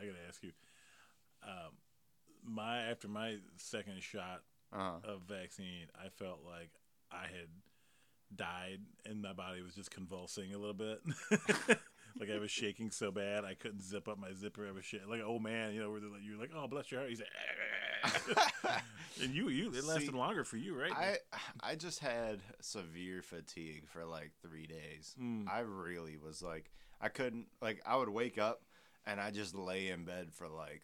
I gotta ask you. Um, my after my second shot Uh-huh. of vaccine, I felt like I had died and my body was just convulsing a little bit. like I was shaking so bad I couldn't zip up my zipper. I was shit like old man, you know, where like, you're like, oh bless your heart. He's like, and you, you, it lasted See, longer for you, right? I I just had severe fatigue for like three days. Mm. I really was like I couldn't like I would wake up and I just lay in bed for like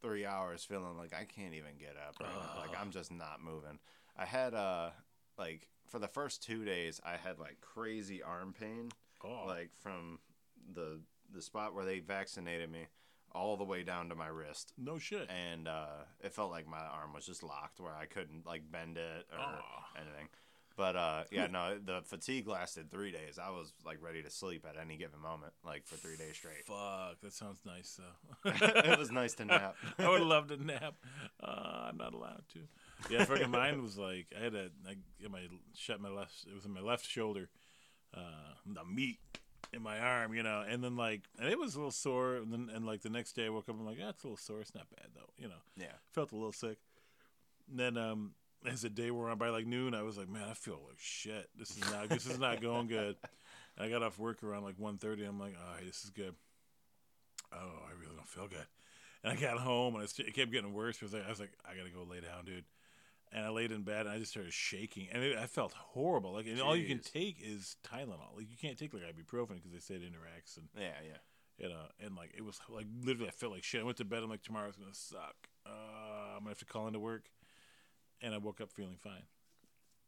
three hours feeling like I can't even get up right now. Like I'm just not moving. I had uh like for the first two days I had like crazy arm pain oh, like from the the spot where they vaccinated me all the way down to my wrist no shit. and uh, it felt like my arm was just locked where I couldn't like bend it or Aw. anything. But uh, yeah, no, the fatigue lasted three days. I was like ready to sleep at any given moment, like for three days straight. Fuck, that sounds nice though. it was nice to nap. I would love to nap. Uh, I'm not allowed to. Yeah, fucking mine was like I had a I get my shut my left. It was in my left shoulder, uh, the meat in my arm, you know, and then like and it was a little sore, and then and like the next day I woke up, I'm like, that's a little sore. It's not bad though, you know. Yeah. Felt a little sick. And then um, as the day wore on by like noon, I was like, man, I feel like shit. This is not this is not going good. And I got off work around like 1.30. I'm like, all right, this is good. Oh, I really don't feel good. And I got home and it kept getting worse. Because I was like, I gotta go lay down, dude. And I laid in bed and I just started shaking, and it, I felt horrible. Like, and all you can take is Tylenol. Like, you can't take like ibuprofen because they say it interacts, and Yeah, yeah. you know, and like it was like literally, I felt like shit. I went to bed. I'm like, tomorrow's gonna suck. Uh, I'm gonna have to call into work, and I woke up feeling fine.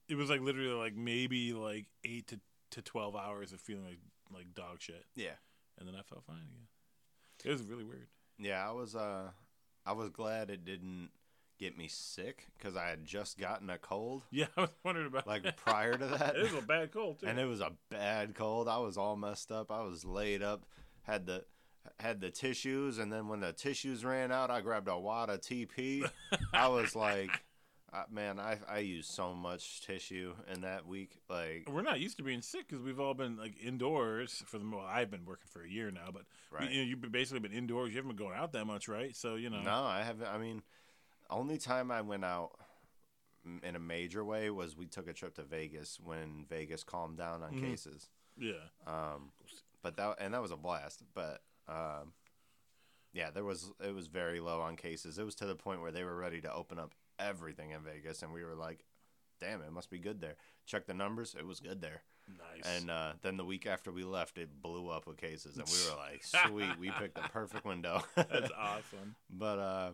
It was like literally like maybe like eight to, to twelve hours of feeling like like dog shit, Yeah. and then I felt fine again. It was really weird. Yeah, I was uh I was glad it didn't get me sick cuz I had just gotten a cold Yeah, I was wondering about like prior to that. it was a bad cold too. and it was a bad cold. I was all messed up. I was laid up, had the had the tissues, and then when the tissues ran out, I grabbed a wad of TP. I was like, uh, man, I I used so much tissue in that week. Like, We're not used to being sick because we've all been like indoors for the. Well, I've been working for a year now, but right? you know, you've basically been indoors. You haven't been going out that much, right? So you know. No, I haven't. I mean, only time I went out in a major way was we took a trip to Vegas when Vegas calmed down on Mhm. cases. Yeah. Um, but that and that was a blast. But um, yeah, there was it was very low on cases. It was to the point where they were ready to open up everything in Vegas, and we were like, "Damn, it must be good there." Check the numbers; it was good there. Nice. And uh, then the week after we left, it blew up with cases, and we were like, "Sweet, we picked the perfect window." That's awesome. But uh,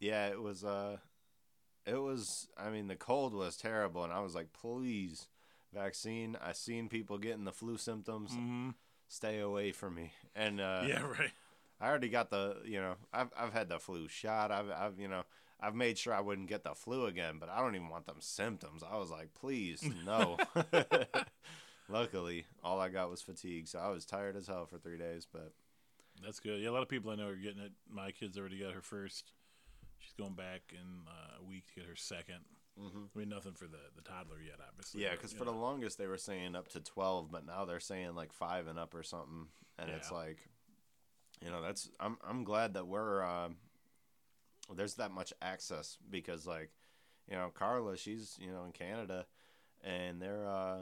yeah, it was. Uh, it was. I mean, the cold was terrible, and I was like, "Please, vaccine." I seen people getting the flu symptoms. hmm Stay away from me. And uh, yeah, right. I already got the. You know, I've I've had the flu shot. I've I've you know. I've made sure I wouldn't get the flu again, but I don't even want them symptoms. I was like, please, no. Luckily, all I got was fatigue, so I was tired as hell for three days. But That's good. Yeah, a lot of people I know are getting it. My kid's already got her first. She's going back in uh, a week to get her 2nd I mean, nothing for the, the toddler yet, obviously. Yeah, because for the longest they were saying up to twelve, but now they're saying like five and up or something, and it's like, you know, that's I'm I'm glad that we're uh, there's that much access because like, you know, Carla, she's you know in Canada, and they're uh,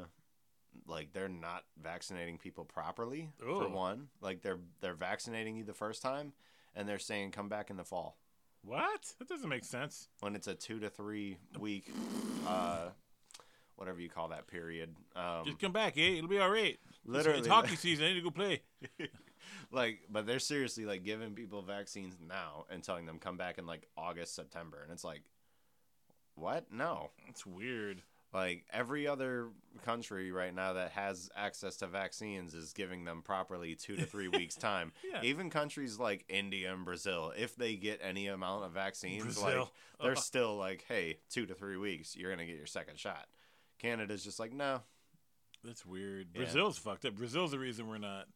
like they're not vaccinating people properly for Oh. one. Like they're they're vaccinating you the first time, and they're saying come back in the fall What? That doesn't make sense. when it's a two to three week, uh, whatever you call that period. Um, Just come back, eh? It'll be all right. It's- Literally, It's hockey season. I need to go play. like, but they're seriously like giving people vaccines now and telling them come back in like August, September, and it's like, what? No. It's weird. Like every other country right now that has access to vaccines is giving them properly two to three weeks time. Yeah. Even countries like India and Brazil, if they get any amount of vaccines, like Brazil. they're Uh. still like, hey, two to three weeks, you're gonna get your second shot. Canada's just like, no, That's weird. Yeah. Brazil's fucked up. Brazil's the reason we're not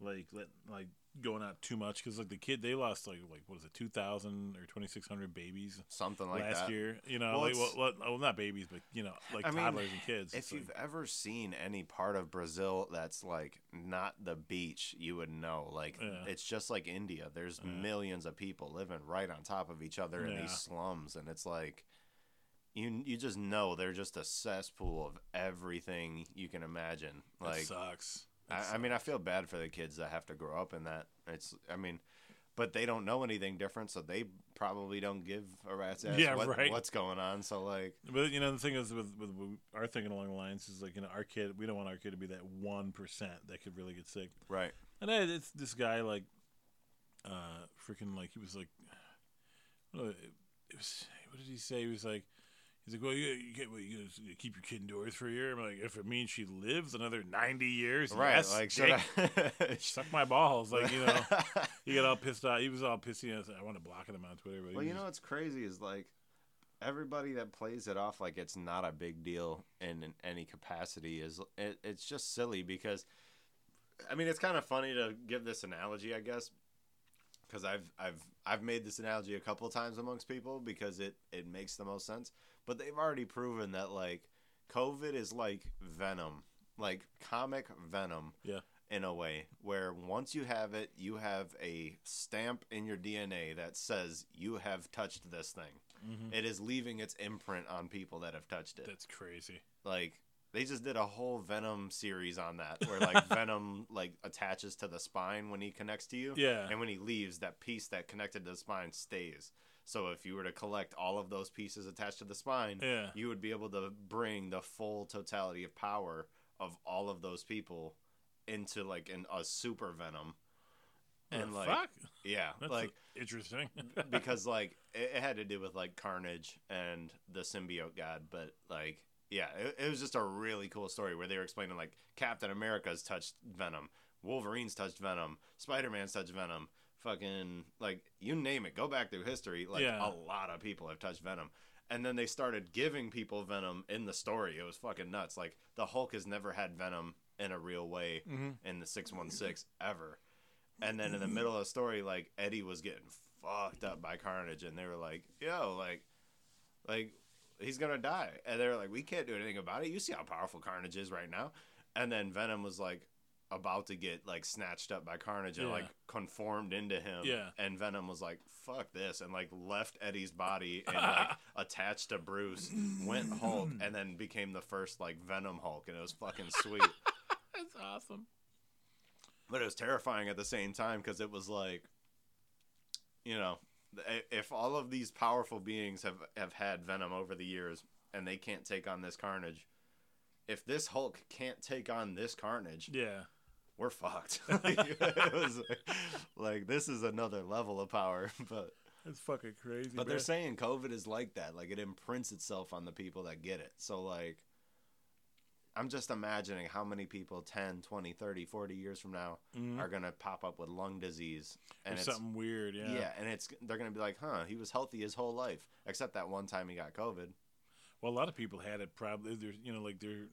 like let like going out too much because like the kid they lost like like what is it two thousand or twenty six hundred babies Something like last that. year. You know, Well, like well, well, well, not babies, but you know, like I mean, toddlers and kids. If It's you've like, ever seen any part of Brazil that's like not the beach, you would know. Like Yeah. it's just like India. There's Yeah. millions of people living right on top of each other in Yeah. these slums, and it's like you you just know they're just a cesspool of everything you can imagine. it Like sucks. I, I mean, I feel bad for the kids that have to grow up in that. It's I mean. But they don't know anything different, so they probably don't give a rat's ass Yeah, what, right. what's going on. So like, But you know, the thing is with, with our thinking along the lines is like you know, our kid. We don't want our kid to be that one percent that could really get sick. right? And then it's this guy like, uh, freaking like he was like, it was what did he say? He was like, he's like, well, you you what you, keep your kid indoors for a year. I'm like, if it means she lives another ninety years, Right? yes, like. I? suck my balls, like you know. he got all pissed off. He was all pissy. Know, I want to block him on Twitter, but well, you know what's crazy is like everybody that plays it off like it's not a big deal in, in any capacity is it, it's just silly because I mean it's kind of funny to give this analogy, I guess, because I've I've I've made this analogy a couple of times amongst people because it it makes the most sense. But they've already proven that like COVID is like Venom, like comic Venom. Yeah. In a way, where once you have it, you have a stamp in your DNA that says you have touched this thing. Mhm. It is leaving its imprint on people that have touched it. that's crazy. Like they just did a whole Venom series on that, where like Venom like attaches to the spine when he connects to you, Yeah, and when he leaves, that piece that connected to the spine stays. So if you were to collect all of those pieces attached to the spine, yeah. you would be able to bring the full totality of power of all of those people into like an, a super Venom. And like, fuck? yeah, That's like interesting. because like it, it had to do with like Carnage and the symbiote god, but like yeah, it, it was just a really cool story where they were explaining like Captain America's touched Venom, Wolverine's touched Venom, Spider Man's touched Venom, fucking like you name it. Go back through history, like Yeah. a lot of people have touched Venom. And then they started giving people Venom in the story. It was fucking nuts. Like the Hulk has never had Venom in a real way hmm in the 616 ever. And then in the middle of the story, like Eddie was getting fucked up by Carnage, and they were like, "Yo, like, like he's gonna die," and they were like, "We can't do anything about it. You see how powerful Carnage is right now." And then Venom was like about to get like snatched up by Carnage and Yeah. like conformed into him. Yeah. And Venom was like, "Fuck this," and like left Eddie's body and like attached to Bruce, went Hulk, and then became the first like Venom Hulk, and it was fucking sweet. That's awesome. but it was terrifying at the same time because it was like you know if all of these powerful beings have have had venom over the years and they can't take on this carnage if this hulk can't take on this carnage Yeah. We're fucked Like, it was like, like, this is another level of power but That's fucking crazy. but they're saying covid is like that like it imprints itself on the people that get it so like i'm just imagining how many people 10 20 30 40 years from now Mhm. are gonna pop up with lung disease and Or it's something weird. Yeah. yeah. and it's they're gonna be like huh he was healthy his whole life except that one time he got covid Well, a lot of people had it. Probably there's you know like their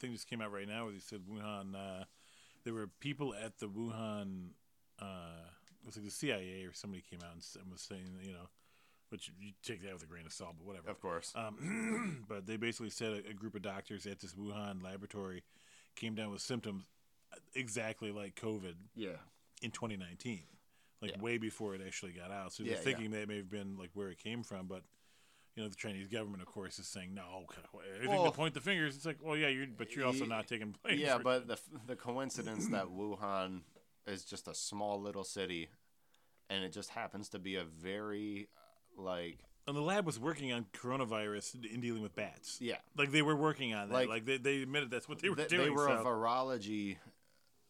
thing just came out right now where they said Wuhan. Uh, there were people at the Wuhan. Uh, it was like the CIA or somebody came out and was saying you know, which you take that with a grain of salt, but whatever. of course Um, but they basically said a, a group of doctors at this Wuhan laboratory came down with symptoms exactly like COVID yeah in 2019, like Yeah. way before it actually got out. So Yeah, they're yeah. thinking that may have been like where it came from, but you know the Chinese government, of course, is saying no. Everything Well- to point the fingers. It's like, well, yeah, you're, but you're also not taking place. yeah for- but the the coincidence that wuhan is just a small little city and it just happens to be a very uh, like and the lab was working on coronavirus in dealing with bats. yeah Like they were working on that. Like, Like- they, they admitted that's what they were Th- doing. they were a virology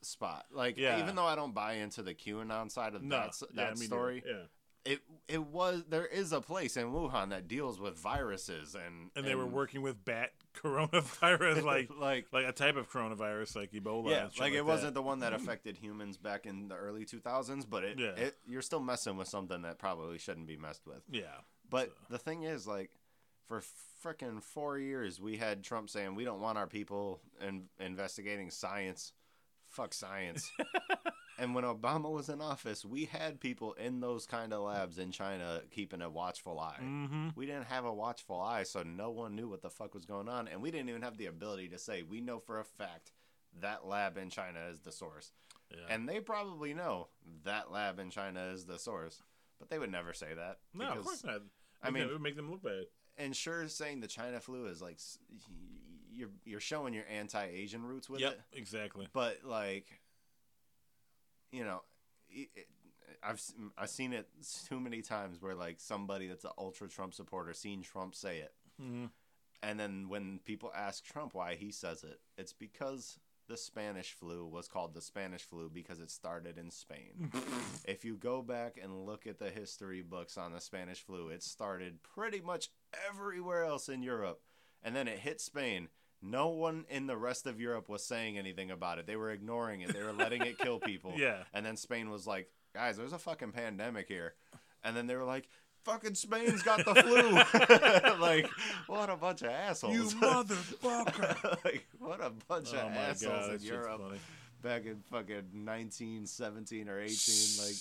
spot like Yeah. even though i don't buy into the qanon side of no, that, yeah, that story Yeah. It it was there is a place in Wuhan that deals with viruses and and they were working with bat coronavirus, like like like a type of coronavirus, like Ebola. yeah and shit like it that. wasn't the one that affected humans back in the early 2000s but it, Yeah. it you're still messing with something that probably shouldn't be messed with Yeah, but So- the thing is like for frickin' four years we had Trump saying we don't want our people in, investigating science fuck science And when Obama was in office, we had people in those kind of labs in China keeping a watchful eye. Mm-hmm. We didn't have a watchful eye, so no one knew what the fuck was going on, and we didn't even have the ability to say we know for a fact that lab in China is the source. Yeah. And they probably know that lab in China is the source, but they would never say that. no, of course not. I mean- it would make them look bad. and sure, saying the China flu is like you're you're showing your anti-Asian roots with Yep, it, exactly. but like, you know, it, I've I've seen it too many times where like somebody that's an ultra Trump supporter seen Trump say it, hmm and then when people ask Trump why he says it, it's because the Spanish flu was called the Spanish flu because it started in Spain. if you go back and look at the history books on the Spanish flu, it started pretty much everywhere else in Europe. And then it hit Spain. No one in the rest of Europe was saying anything about it. They were ignoring it. They were letting it kill people. Yeah. And then Spain was like, guys, there's a fucking pandemic here. And then they were like, fucking Spain's got the flu. like, what a bunch of assholes. You motherfucker. like, what a bunch oh of assholes god, in Europe back in fucking 1917 or 18. Like,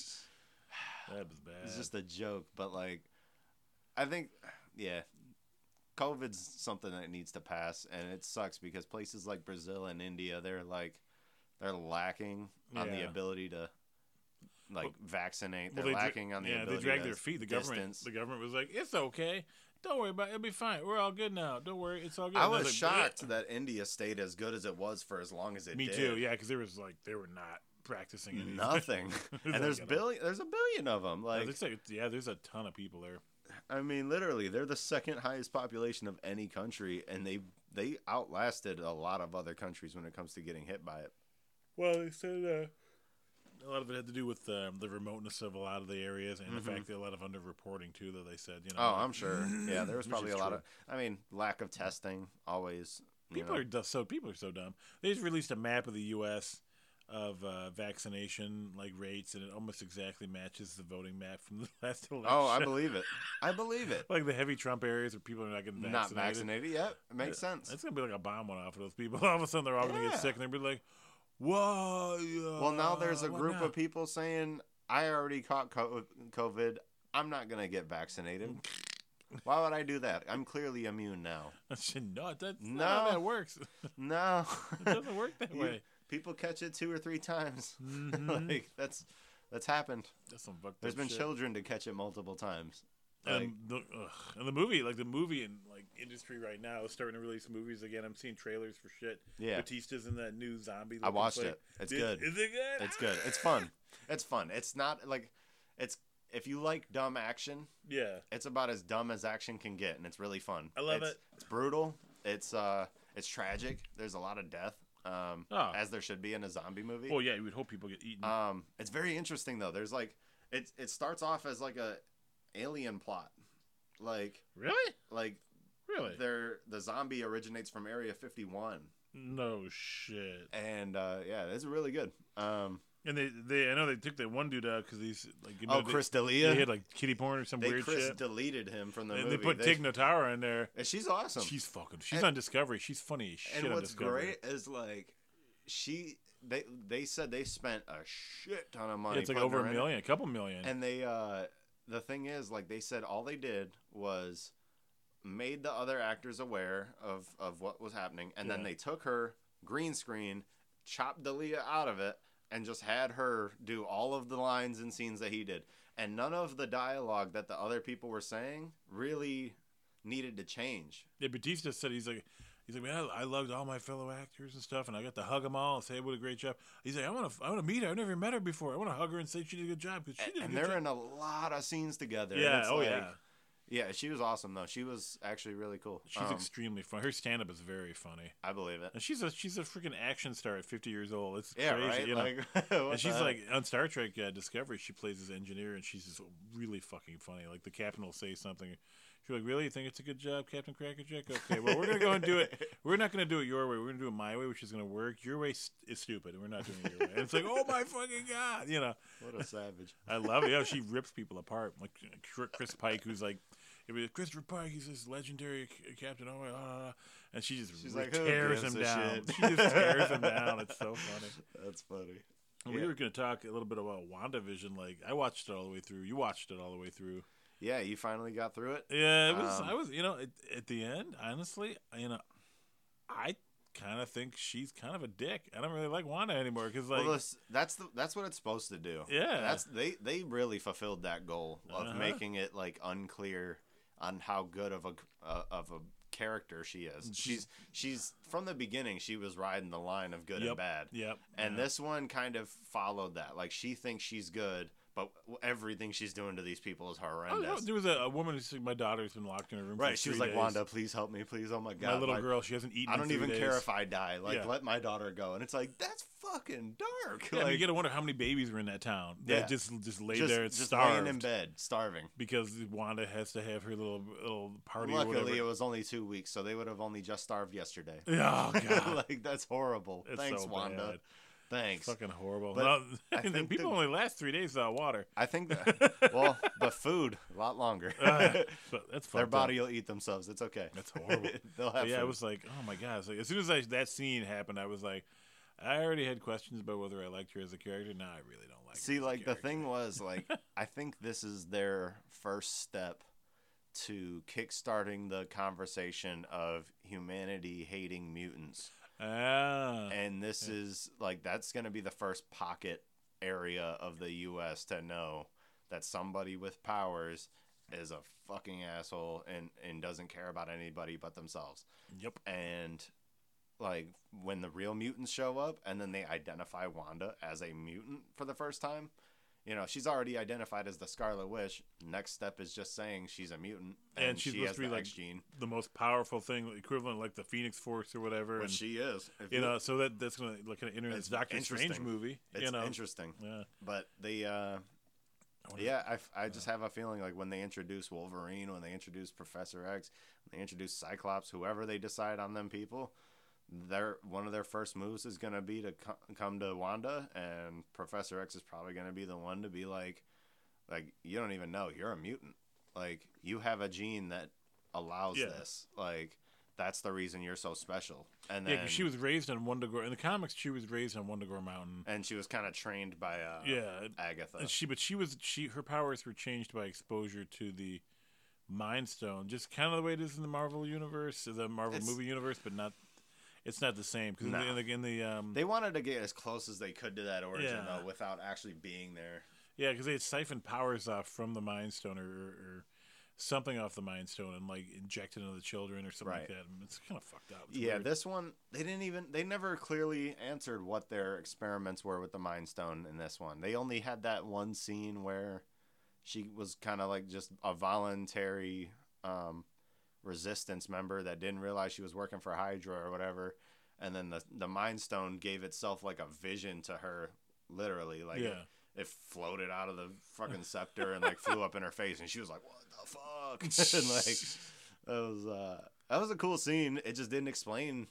that was bad. it's just a joke. But, like, I think, yeah, COVID's something that needs to pass. And it sucks because places like Brazil and India, they're like, they're lacking on the ability to. Like Well- vaccinate, they're they dra- lacking on the yeah, they ability dragged to their feet. The government, the government was like, "It's okay. Don't worry about it. It'll be fine. We're all good now. Don't worry. It's all good." I And was like, shocked "Bleh." that India stayed as good as it was for as long as it did. Me did. too. Yeah, because there was like they were not practicing anything. Nothing. And there's billion. There's a billion of them. yeah, Like, it's like- yeah, there's a ton of people there. I mean, literally, they're the second highest population of any country, and they they outlasted a lot of other countries when it comes to getting hit by it. Well, they said uh, a lot of it had to do with um, the remoteness of a lot of the areas and the fact that a lot of underreporting too. That they said, you know, Mm-hmm. Oh, I'm sure. Yeah, there was probably a lot true. of. I mean, lack of testing always. people know. are du- so people are so dumb. They just released a map of the U.S. of uh, vaccination like rates, and it almost exactly matches the voting map from the last election. Oh, I believe it. I believe it. like the heavy Trump areas where people are not getting vaccinated. Not vaccinated yet. It makes Yeah, sense. It's gonna be like a bomb went off of those people. All of a sudden, they're all gonna get sick, and they'll be like, "Whoa!" yeah, Well, now there's a group now?" of people saying, I already caught COVID. I'm not going to get vaccinated. Why would I do that? I'm clearly immune now. "No, that's No. that works. No. It doesn't work that way." People catch it two or three times. Mhm. like that's that's happened. That's some fucked There's been shit. children to catch it multiple times. Like, And the ugh, and the movie, like the movie and like industry right now is starting to release movies again. I'm seeing trailers for shit. Yeah. Batista's in that new zombie. I watched flick. it. It's Did- good. Is it good? It's good. It's fun. It's fun. It's not like it's if you like dumb action, Yeah. it's about as dumb as action can get, and it's really fun. I love It's- it. It's brutal. It's uh, it's tragic. There's a lot of death, um, Oh. as there should be in a zombie movie. Well, yeah, you would hope people get eaten. Um, it's very interesting though. There's like, it it starts off as like a alien plot, like really? like Really? they're the zombie originates from Area 51, No shit. and uh, yeah, it's really good. Um, And they, they, I know they took that one dude out because he's like, you know, oh, they, Chris they D'Elia, had like kitty porn or some they weird Chris shit. deleted him from the and movie. they put Tig Notaro in there. and she's awesome. She's fucking. She's And- on Discovery. She's funny as shit and on what's Discovery. great is like she they they said they spent a shit ton of money. Yeah, it's like over a million, a couple million. And they uh the thing is like they said all they did was made the other actors aware of of what was happening and then they took her green screen, chopped D'Elia out of it and just had her do all of the lines and scenes that he did. And none of the dialogue that the other people were saying really needed to change. yeah, Batista said he's like, he's like, man, I, I loved all my fellow actors and stuff, and I got to hug them all and say what a great job. He's like, I want to, I want to meet her. I've never met her before. I want to hug her and say she did a good job because she did and they're job. in a lot of scenes together. yeah, oh like- yeah. Yeah, she was awesome though. She was actually really cool. She's Um, extremely fun. Her stand up is very funny. I believe it. And she's a she's a freaking action star at 50 years old. It's Yeah, crazy, right. you know. Like, and she's like on Star Trek uh, Discovery. She plays as engineer, and she's just really fucking funny. Like the captain will say something. She's like, "Really? You think it's a good job, Captain Crackerjack? Okay, well, we're gonna go and do it. We're not gonna do it your way. We're gonna do it my way, which is gonna work. Your way st- is stupid, and we're not doing it your way." And it's like, "Oh my fucking god!" You know, what a savage. I love it. Yeah, she rips people apart. Like Chris Pike, who's like. It was Christopher Pike. He's this legendary c- captain. Oh, and she just She's like, tears him down. She just tears him down. It's so funny. That's funny. We Yeah. were going to talk a little bit about WandaVision. Like, I watched it all the way through. You watched it all the way through. Yeah, you finally got through it. Yeah, it was. Um, I was. You know, at, at the end, honestly, you know, I kind of think she's kind of a dick. I don't really like Wanda anymore because, like, well, this, that's the that's what it's supposed to do. Yeah. that's they they really fulfilled that goal of Uh-huh. making it like unclear on how good of a uh, of a character she is. She's she's from the beginning she was riding the line of good Yep. and bad. yep. And yeah. this one kind of followed that. Like she thinks she's good, but everything she's doing to these people is Oh, horrendous. no, there was a, a woman who said, "My daughter's been locked in a room." right? She was like, days. "Wanda, please help me, please! Oh my god, my little like, girl. She hasn't eaten. I don't even days. care if I die. Like, Yeah. let my daughter go." And it's like that's fucking dark. Yeah, I mean, you got to wonder how many babies were in that town that Yeah. just just laid just, there and just starved in bed, starving. because Wanda has to have her little little party or Luckily, whatever. it was only two weeks, so they would have only just starved yesterday. oh god, like that's horrible. it's Thanks, so Wanda. bad. Thanks. Fucking horrible. Well, I think people the- only last three days without water. I think that. well, the food a lot longer. Uh, but that's Their body Up. will eat themselves. It's okay. That's horrible. They'll have But yeah, food. I was like, oh my god! Like, as soon as I, that scene happened, I was like, I already had questions about whether I liked her as a character. Now I really don't like. her See, like the thing was, like, I think this is their first step to kickstarting the conversation of humanity hating mutants. Ah, And this is like that's going to be the first pocket area of the US to know that somebody with powers is a fucking asshole and and doesn't care about anybody but themselves. yep. And like when the real mutants show up and then they identify Wanda as a mutant for the first time, you know, she's already identified as the Scarlet Witch. Next step is just saying she's a mutant and, And she's she supposed has to be the like gene, The most powerful thing, equivalent like the Phoenix Force or whatever. which and, she is. If you know, so that that's gonna like an internet Doctor Strange interesting. movie. it's you know, interesting. yeah. But the uh I Yeah, I, I just have a feeling like when they introduce Wolverine, when they introduce Professor X, when they introduce Cyclops, whoever they decide on them people, their one of their first moves is going to be to co- come to Wanda, and Professor X is probably going to be the one to be like, like you don't even know you're a mutant, like you have a gene that allows Yeah. this, like that's the reason you're so special. And Yeah, then 'cause she was raised on Wundagore. In the comics, she was raised on Wundagore Mountain. and she was kind of trained by uh, yeah, Agatha. and she, but she was she her powers were changed by exposure to the Mind Stone, just kind of the way it is in the Marvel universe, the Marvel It's- movie universe, but not. It's not the same because No. in, the, in the um They wanted to get as close as they could to that origin Yeah. though, without actually being there. yeah because they had siphoned powers off from the Mind Stone or, or, something off the Mind Stone and like injected into the children or something like Right. that. And It's kind of fucked up. It's yeah, weird. this one they didn't even they never clearly answered what their experiments were with the Mind Stone in this one. They only had that one scene where she was kind of like just a voluntary um, resistance member that didn't realize she was working for Hydra or whatever, and then the the Mind Stone gave itself like a vision to her, literally like. yeah. It, it floated out of the fucking scepter and like flew up in her face, and she was like, "What the fuck?" and like, that was uh that was a cool scene it just didn't explain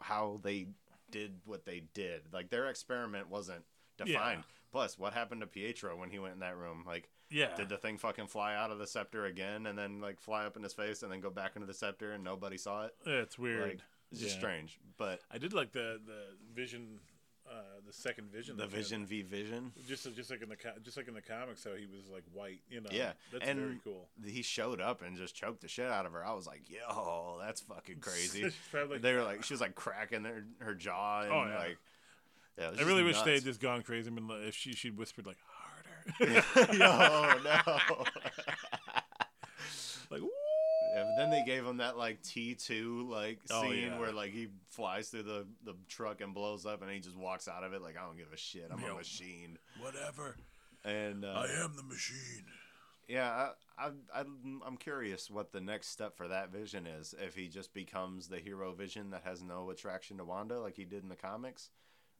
how they did what they did like their experiment wasn't defined plus what happened to pietro when he went in that room like yeah. did the thing fucking fly out of the scepter again and then like fly up in his face and then go back into the scepter and nobody saw it it's weird. like it's just Yeah. strange but I did like the the vision, uh, the second vision. the vision v vision just just like in the just like in the comics, how he was like white. You know. Yeah, That's and- very cool. he showed up and just choked the shit out of her i was like yo that's fucking crazy like- they were like she was like cracking her, her jaw and Oh, yeah. like yeah, I really wish they had just gone crazy. Like, if she she'd whispered like harder, Yo, no. like Woo! Yeah, but then they gave him that like T two like Oh, scene yeah. where like he flies through the, the truck and blows up and he just walks out of it like I don't give a shit. I'm Yo. a machine. whatever. And uh, I am the machine. yeah, I, I, I'm curious what the next step for that Vision is. If he just becomes the hero Vision that has no attraction to Wanda like he did in the comics,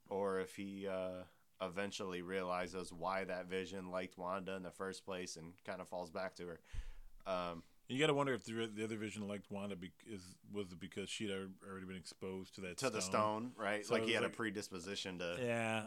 or if he uh, eventually realizes why that Vision liked Wanda in the first place and kind of falls back to her. Um, You got to wonder if the, the other Vision liked Wanda be, is was it because she'd already been exposed to that to the stone, right? So like he had a predisposition to. Yeah,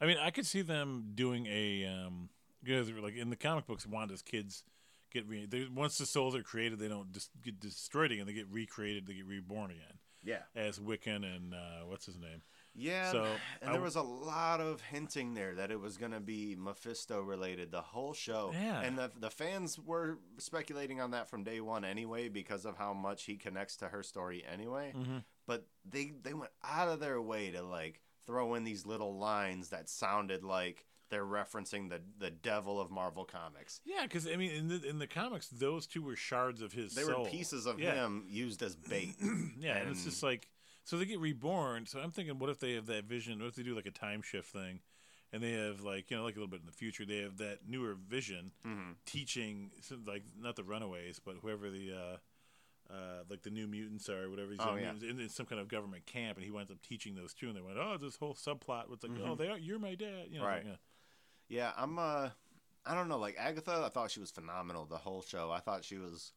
I mean, I could see them doing a um because like in the comic books, Wanda's kids get re- they, once the souls are created, they don't just get destroyed again; they get recreated, they get reborn again Yeah, as Wiccan and uh, what's his name, Yeah, So, and I there was a lot of hinting there that it was going to be Mephisto related the whole show. Yeah. and the the fans were speculating on that from day one anyway because of how much he connects to her story anyway. Mm-hmm. But they they went out of their way to like throw in these little lines that sounded like they're referencing the the devil of Marvel Comics. Yeah, because I mean, in the in the comics, those two were shards of his. They soul. were pieces of Yeah. him used as bait. Yeah, and it's just like so they get reborn. So I'm thinking, what if they have that vision? What if they do like a time shift thing, and they have like you know like a little bit in the future, they have that newer vision hmm teaching like not the Runaways, but whoever the. uh uh, like the new mutants are, whatever these Oh, yeah. in, in some kind of government camp, and he winds up teaching those two, and they went, "Oh, this whole subplot was like, oh, Mhm. they are, you're my dad," you know, Right. yeah. Yeah, I'm. uh I don't know. Like Agatha, I thought she was phenomenal the whole show. I thought she was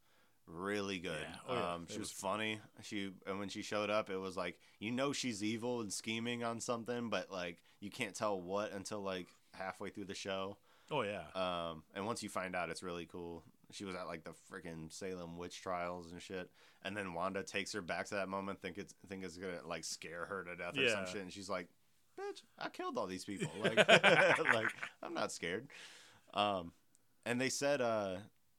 really good. Yeah. Oh, yeah. Um, she was was- funny. She and when she showed up, it was like you know she's evil and scheming on something, but like you can't tell what until like halfway through the show. Oh yeah, Um, and once you find out, it's really cool. She was at like the freaking Salem witch trials and shit, and then Wanda takes her back to that moment, think it's think it's gonna like scare her to death or some shit, and she's like, "Bitch, I killed all these people. Like, like I'm not scared." Um, and they said uh,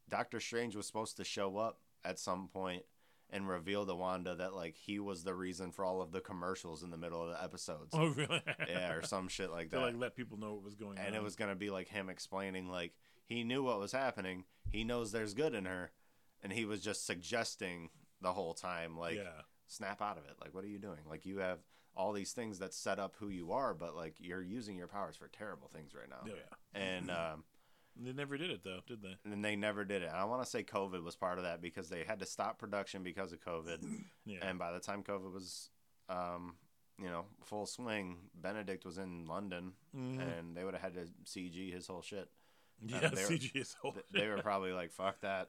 Doctor Strange was supposed to show up at some point and reveal to Wanda that like he was the reason for all of the commercials in the middle of the episodes. oh really? Yeah, or some shit like that. to like let people know what was going on. and it was gonna be like him explaining like he knew what was happening he knows there's good in her and he was just suggesting the whole time like yeah, snap out of it like what are you doing like you have all these things that set up who you are but like you're using your powers for terrible things right now yeah. and um They never did it though, did they? and they never did it. I want to say COVID was part of that because they had to stop production because of COVID. Yeah. And by the time COVID was, um, you know, full swing, Benedict was in London, Mhm. and they would have had to CG his whole shit. yeah, they were- CG is whole. Th- they were probably like, "Fuck that."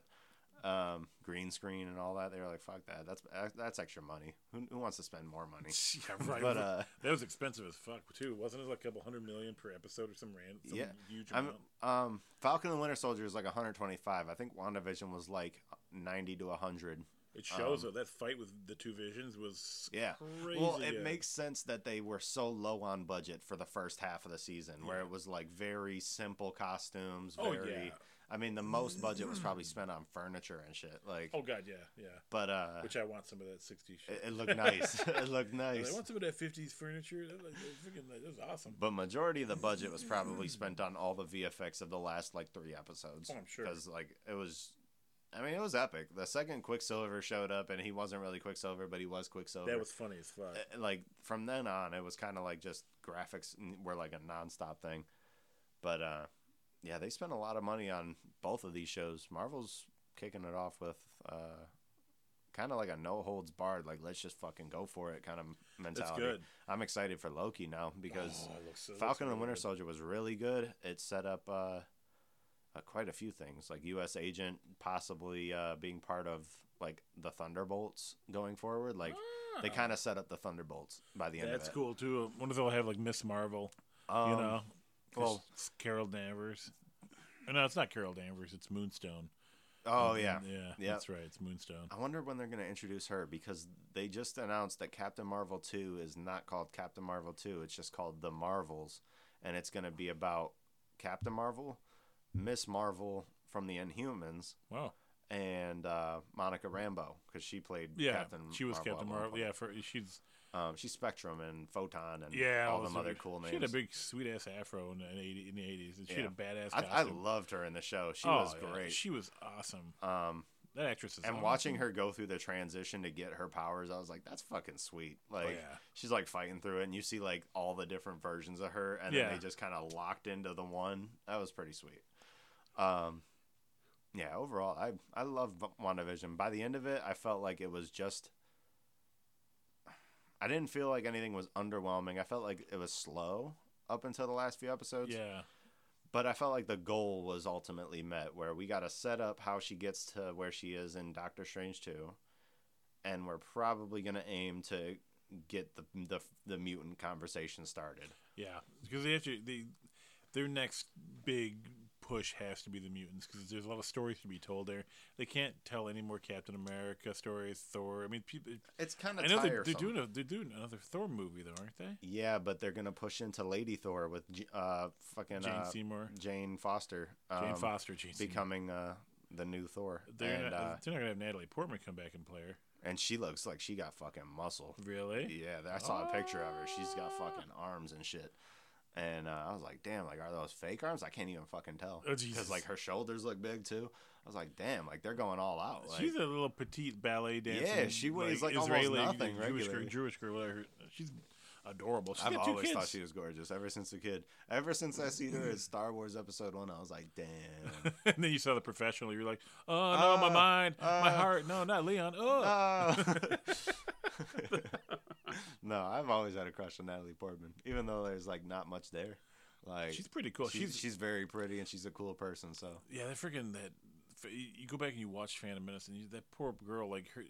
Um, green screen and all that. They were like, "Fuck that. That's that's extra money. Who, who wants to spend more money?" yeah, right. But uh, that was expensive as fuck too, wasn't it? Like a couple hundred million per episode or some random, some Yeah, huge I'm amount. um Falcon and Winter Soldier is like 125. I think WandaVision was like 90 to 100. It shows um, though that fight with the two visions was Yeah. crazy. Well, it makes sense that they were so low on budget for the first half of the season, where it was like very simple costumes. Oh, Very, yeah. I mean, the most budget was probably spent on furniture and shit. Like, Oh god, yeah, yeah. but uh, Which I want some of that '60s shit. it, it looked nice. it looked nice. I want some of that '50s furniture. That, like, freaking, that was awesome. But majority of the budget was probably spent on all the VFX of the last like three episodes. Oh, I'm sure. Because like it was, I mean, it was epic. The second Quicksilver showed up, and he wasn't really Quicksilver, but he was Quicksilver. That was funny as fuck. Uh, like from then on, it was kind of like just graphics were like a nonstop thing. But uh, yeah, they spent a lot of money on both of these shows. Marvel's kicking it off with uh, kind of like a no holds barred, like let's just fucking go for it kind of That's mentality. good. I'm excited for Loki now because Oh, it looks- it looks Falcon and really Winter good. Soldier was really good. It set up uh, uh, quite a few things, like U.S. Agent possibly uh, being part of like the Thunderbolts going forward. Like they Ah, kind of set up the Thunderbolts by the end That's of it. That's cool too. I wonder if they'll have like Miss Marvel. Um, you know, 'cause well- it's Carol Danvers. Uh, No, it's not Carol Danvers. It's Moonstone. Oh And- yeah. yeah, Yep. that's right. It's Moonstone. I wonder when they're going to introduce her because they just announced that Captain Marvel 2 is not called Captain Marvel 2. It's just called The Marvels. And it's going to be about Captain Marvel, Miss Marvel from the Inhumans, Wow. and uh, Monica Rambeau because she played Yeah, Captain she was Marvel. Captain Marvel. Yeah, for she's Um, she's Spectrum and Photon and yeah, all them other cool names. She had a big sweet ass afro in the eighty in the eighties, and she had a badass I, costume. I loved her in the show. She Oh, was yeah, great. She was awesome. um, That actress is. and awesome. watching her go through the transition to get her powers, I was like, "That's fucking sweet!" Like, Oh, yeah. she's like fighting through it, and you see like all the different versions of her, and Yeah. then they just kind of locked into the one. That was pretty sweet. Um, yeah. Overall, I I love WandaVision. By the end of it, I felt like it was just. I didn't feel like anything was underwhelming. I felt like it was slow up until the last few episodes. Yeah, But I felt like the goal was ultimately met, where we got to set up how she gets to where she is in Doctor Strange 2, and we're probably going to aim to get the, the the mutant conversation started. yeah, because they have to. They, their next big push has to be the mutants because there's a lot of stories to be told there. They can't tell any more Captain America stories, Thor. I mean, people. It's kind of. I know they're, they're doing a, they're doing another Thor movie though, aren't they? Yeah, but they're gonna push into Lady Thor with uh fucking Jane uh, Seymour, Jane Foster, Jane um, Foster, Jane becoming uh the new Thor, They're and not, uh, they're not gonna have Natalie Portman come back and play her. and she looks like she got fucking muscle. Really? Yeah, I saw a picture of her. She's got fucking arms and shit. And uh, I was like, damn, like are those fake arms? I can't even fucking tell. Oh, Because Jesus. like her shoulders look big too. I was like, damn, like they're going all out. Like, She's a little petite ballet dancer. Yeah, she weighs, like, almost Israeli nothing Jewish girl. Jewish girl. Whatever. She's adorable. She's I've always kids. thought she was gorgeous ever since a kid. Ever since I seen her in Star Wars Episode One, I was like, damn. and then you saw the professional. You're like, oh no, my Uh, mind, my uh, heart. No, not Leon. Oh. Uh, no, I've always had a crush on Natalie Portman, even though there's like not much there. Like she's pretty cool. she's, She's, she's very pretty and she's a cool person. So yeah, that freaking that. You you go back and you watch Phantom Menace, and you, that poor girl, like her,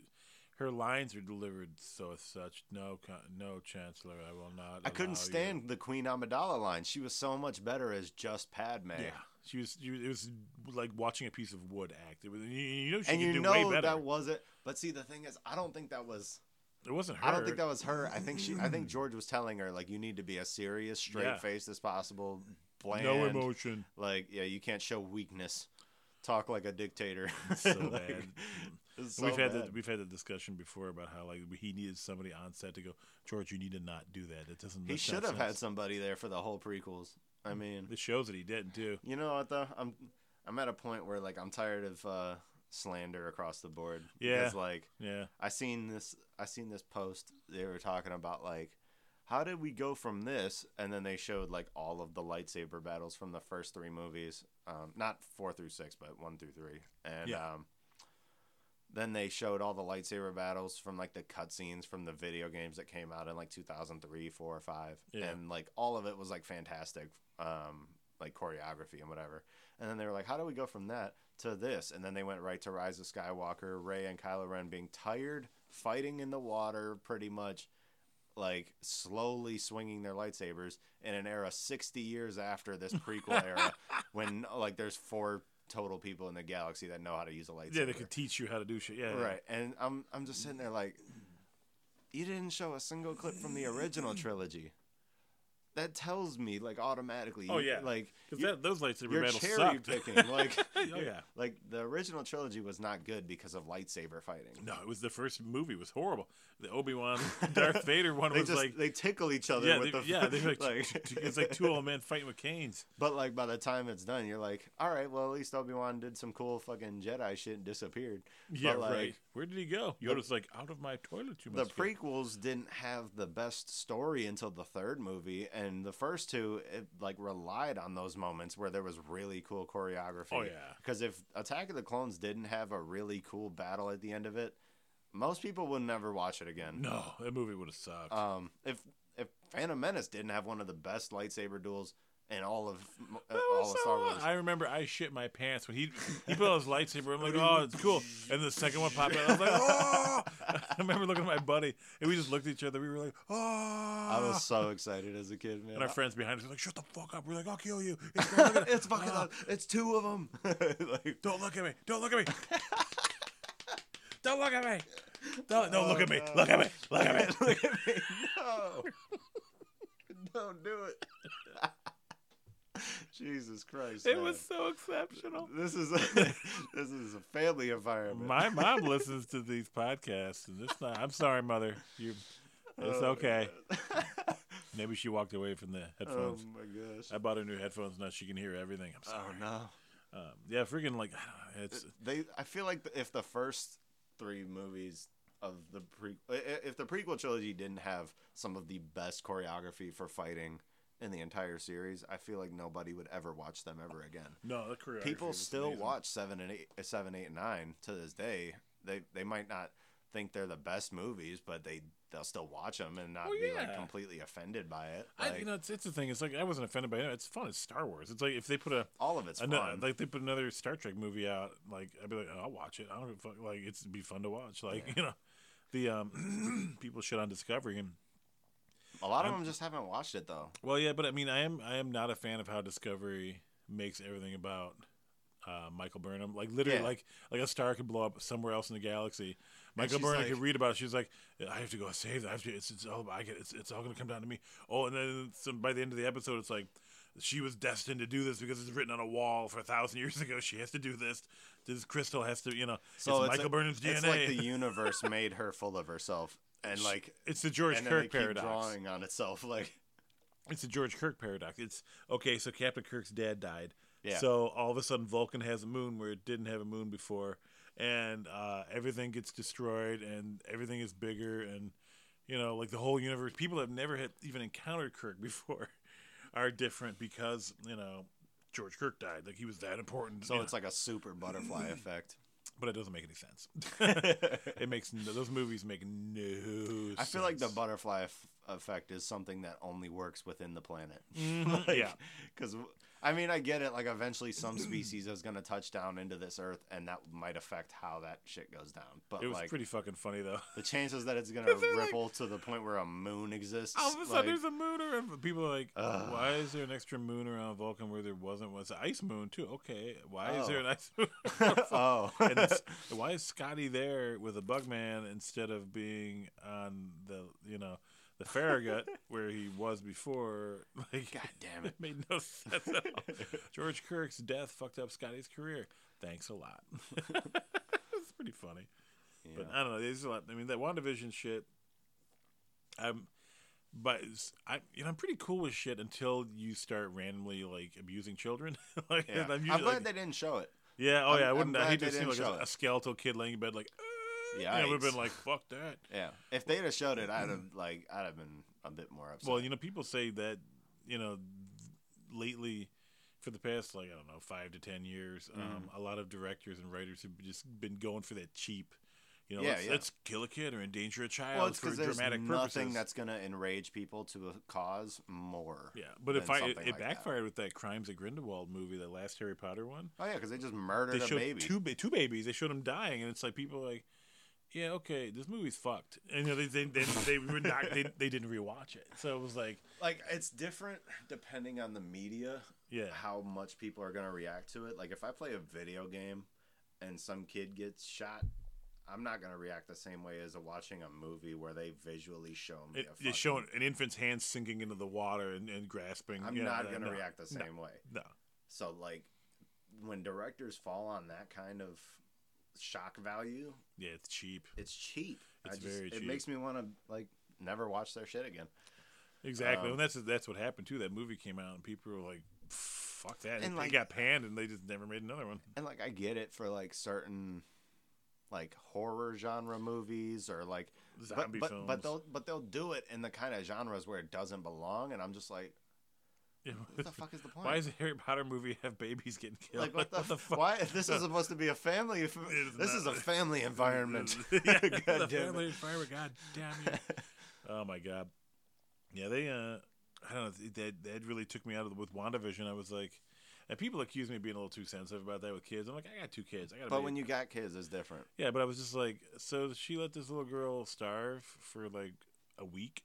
her lines are delivered so as such. No, no, Chancellor, I will not. I couldn't allow you." stand the Queen Amidala line. She was so much better as just Padme. Yeah, she was. She was. It was like watching a piece of wood act. It was. You, you know, she and could you do know way better. that wasn't. But see, the thing is, I don't think that was. it wasn't her. I don't think that was her. I think she. I think George was telling her like, you need to be as serious, straight Yeah. faced as possible. Bland. no emotion. Like, yeah, you can't show weakness. Talk like a dictator. So Like, bad. so we've had the, we've had the discussion before about how like he needed somebody on set to go, George, you need to not do that. It doesn't. He should have had somebody there for the whole prequels. I mean, It shows that he didn't too. you know what though? I'm I'm at a point where like I'm tired of uh, slander across the board. Yeah. Because like Yeah. I seen this I seen this post. They were talking about like how did we go from this and then they showed like all of the lightsaber battles from the first three movies. Um, not four through six, but one through three. And Yeah. um then they showed all the lightsaber battles from like the cutscenes from the video games that came out in like 2003, 4, or 5. Yeah. And like all of it was like fantastic, um, like choreography and whatever. And then they were like, how do we go from that to this? And then they went right to Rise of Skywalker, Rey and Kylo Ren being tired, fighting in the water pretty much, like slowly swinging their lightsabers in an era 60 years after this prequel era when like there's four total people in the galaxy that know how to use a lightsaber. Yeah, they could teach you how to do shit. Yeah. Right. And I'm I'm just sitting there like you didn't show a single clip from the original trilogy. That tells me like automatically. Oh, yeah. like Because those lightsaber you're battles cherry sucked. picking. Like oh yeah. like the original trilogy was not good because of lightsaber fighting. No, it was the first movie was horrible. The Obi Wan Darth Vader one They was just like. they tickle each other Yeah, with they, the yeah, they're like, like it's like two old men fighting with canes. But like by the time it's done, you're like, all right, well at least Obi Wan did some cool fucking Jedi shit and disappeared. Yeah, like, right. Where did he go? Yoda's like out of my toilet. You the must go." prequels didn't have the best story until the third movie and the first two it like relied on those moments where there was really cool choreography Oh, yeah. because if attack of the clones didn't have a really cool battle at the end of it most people would never watch it again No, that movie would have sucked. um if if phantom menace didn't have one of the best lightsaber duels in all of uh, all of star wars I remember I shit my pants when he he put on his lightsaber. I'm like, oh, it's cool. And the second one popped out. I was like, oh! I remember looking at my buddy, and we just looked at each other. We were like, oh! i was so excited as a kid man And our friends behind us were like, shut the fuck up. We're like, I'll kill you. It's, it's fucking Ah, it's two of them like Don't look at me. Don't look at me. don't look at me. Don't, don't look Oh, at me. no. Look at me. Look at me. Look at me. No. Don't do it. Jesus Christ. It man. was so exceptional. This is a, this is a family environment. My mom listens to these podcasts, and it's not. I'm sorry, mother. You, it's Oh, okay. God. Maybe she walked away from the headphones. oh my gosh. I bought her new headphones. Now she can hear everything. I'm sorry. Oh no. Um, yeah, freaking like I know, it's They. I feel like if the first three movies of the pre, i- i- if the prequel trilogy didn't have some of the best choreography for fighting in the entire series, I feel like nobody would ever watch them ever again. no the choreography people still amazing. watch seven and eight, seven, eight, and nine to this day. They they might not think they're the best movies, but they they'll still watch them and not Oh, be like completely offended by it. I, Like, you know, it's, it's the thing. It's like I wasn't offended by it. It's fun. It's Star Wars. It's like if they put a all of it's fun. like they put another Star Trek movie out, like I'd be like, oh, I'll watch it. I don't give a fuck. Like it's be fun to watch. Like Yeah. you know, the um people shit on Discovery and a lot of I'm- them just haven't watched it though. well, yeah, but I mean, I am I am not a fan of how Discovery makes everything about uh, Michael Burnham. Like literally, Yeah. like like a star could blow up somewhere else in the galaxy. Michael Burnham like- could read about. it. She's like, I have to go save that. I have to, it's, it's all I get. It's, it's all going to come down to me. Oh, and then some, by the end of the episode, it's like she was destined to do this because it's written on a wall for a thousand years ago. She has to do this. This crystal has to, you know, So it's, Michael a- Burnham's DNA. It's like the universe made her full of herself, and like it's the George and then they Kirk keep paradox. drawing on itself. Like It's the George Kirk paradox. It's okay. So Captain Kirk's dad died. Yeah. So all of a sudden, Vulcan has a moon where it didn't have a moon before, and uh, everything gets destroyed, and everything is bigger, and you know, like the whole universe. People have never had even encountered Kirk before are different because you know George Kirk died. Like he was that important. so, you know, it's like a super butterfly effect. But it doesn't make any sense. it makes no, those movies make no. Sense. I feel like the butterfly eff- effect is something that only works within the planet. Mhm, Like, yeah. because I mean, I get it. Like, eventually, some species is gonna touch down into this Earth, and that might affect how that shit goes down. But It was like, pretty fucking funny though. the chances that it's gonna they're like- ripple to the point where a moon exists. All of a sudden, like, there's a moon around. People are like, Ugh. why is there an extra moon around Vulcan where there wasn't? Was an ice moon too? Okay, why is oh. there Oh. an ice moon? oh, why is Scotty there with a Bugman instead of being on the you know the Farragut where he was before? Like, God damn it. made no sense at all. George Kirk's death fucked up Scotty's career. Thanks a lot. it's pretty funny. But I don't know. There's a lot. I mean, that WandaVision shit. I'm, but I, you know, I'm pretty cool with shit until you start randomly like abusing children. like, Yeah. I'm I'm, glad like- they didn't show it. yeah. Oh I'm- yeah. I wouldn't. I hate to see didn't like a, it. a skeletal kid laying in bed like. Yeah, I would have been like, fuck that. Yeah, if they'd have showed it, I'd have like I'd have been a bit more upset. Well, you know, people say that, you know, lately, for the past like I don't know five to ten years, Mm. um, a lot of directors and writers have just been going for that cheap. You know, Yeah, let's, yeah. let's kill a kid or endanger a child well, it's for dramatic nothing purposes. that's gonna enrage people to a cause more. yeah, but if I it, like that. backfired with that Crimes of Grindelwald movie, that last Harry Potter one. Oh yeah, because they just murdered They a baby. two two babies. They showed them dying, and it's like people are like, yeah, okay, this movie's fucked, and you know, they they they, they were not they, they didn't rewatch it, so it was like, Like it's different depending on the media, yeah, how much people are gonna react to it. Like if I play a video game and some kid gets shot. I'm not gonna react the same way as a watching a movie where they visually show me. it, a it's showing an infant's hand sinking into the water and, and grasping. I'm yeah, not no, gonna no, react the no, same way. No, So like when directors fall on that kind of shock value, yeah, it's cheap. it's cheap. It's just, very It makes me want to like never watch their shit again. Exactly, Um, and that's that's what happened too. That movie came out, and people were like, "Fuck that!" And, And like- they got panned, and they just never made another one. And like I get it for like certain like horror genre movies or like Zombie but, films. but but they'll but they'll do it in the kind of genres where it doesn't belong and I'm just like Yeah, what the fuck is the point? Why does a Harry Potter movie have babies getting killed? like what the, the fuck? Why this is supposed to be a family f- It is This is a family environment. yeah, God the damn it. family environment. God damn you! oh my god. Yeah, they. uh I don't know. That that really took me out of the, with WandaVision. I was like, and people accuse me of being a little too sensitive about that with kids. I'm like, I got two kids. I got. But when you got kids it's different. Yeah, but I was just like, so she let this little girl starve for like a week.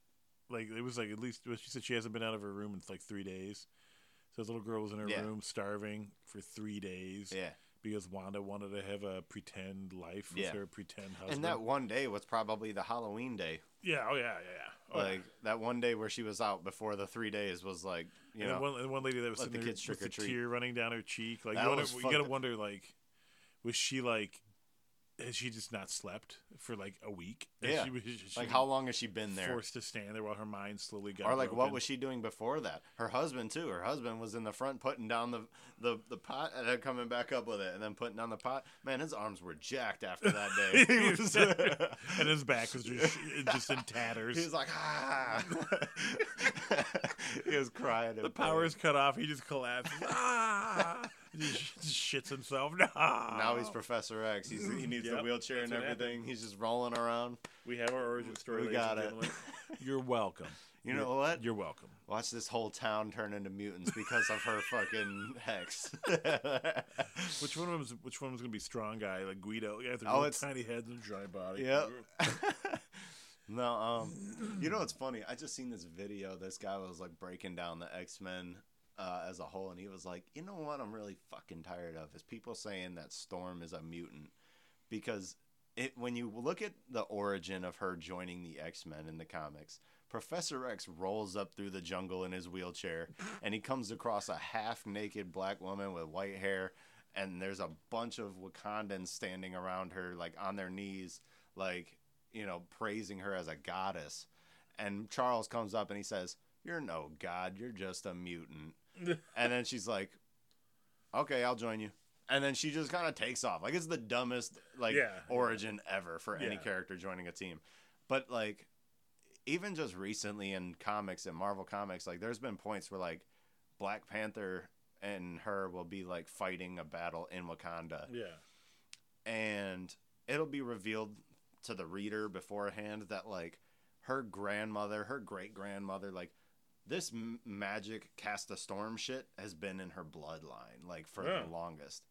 Like it was like at least she said she hasn't been out of her room in like three days. So this little girl was in her Yeah. room starving for three days Yeah. because Wanda wanted to have a pretend life with Yeah. her pretend husband. And that one day was probably the Halloween day. yeah, oh yeah, yeah, yeah. Oh, like that one day where she was out before the three days was like you and know one, and one lady that was sitting the there with a tear running down her cheek. Like That you, wonder, you gotta wonder, like, was she like, has she just not slept for like a week? And Yeah. she was, she like how long has she been there forced to stand there while her mind slowly got or like what was she doing before that her husband too her husband was in the front putting down the the, the pot and then coming back up with it and then putting down the pot man his arms were jacked after that day was, and his back was just just in tatters. he was like ah he was crying the power's cut off. He just collapses. ah! He just, just shits himself. No. now he's Professor X. He's, he needs the wheelchair and everything. He's just rolling around. We have our origin story. We got it. You're welcome. You You're- know what? You're welcome. Watch this whole town turn into mutants because of her fucking hex. Which one was which one was gonna be strong guy like Guido? Yeah, they're Oh, oh, it's- tiny heads and giant body. Yep. no, um, you know what's funny? I just seen this video. This guy was like breaking down the X Men uh, as a whole, and he was like, "You know what? I'm really fucking tired of is people saying that Storm is a mutant because it when you look at the origin of her joining the X Men in the comics." Professor X rolls up through the jungle in his wheelchair and he comes across a half naked black woman with white hair and there's a bunch of Wakandans standing around her like on their knees like you know praising her as a goddess and Charles comes up and he says you're no god you're just a mutant and then she's like okay I'll join you and then she just kind of takes off like it's the dumbest like Yeah. origin ever for any Yeah. character joining a team but like even just recently in comics and Marvel comics, like there's been points where like Black Panther and her will be like fighting a battle in Wakanda, Yeah. and it'll be revealed to the reader beforehand that like her grandmother, her great grandmother, like this m- magic cast a storm shit has been in her bloodline like for Yeah. the longest.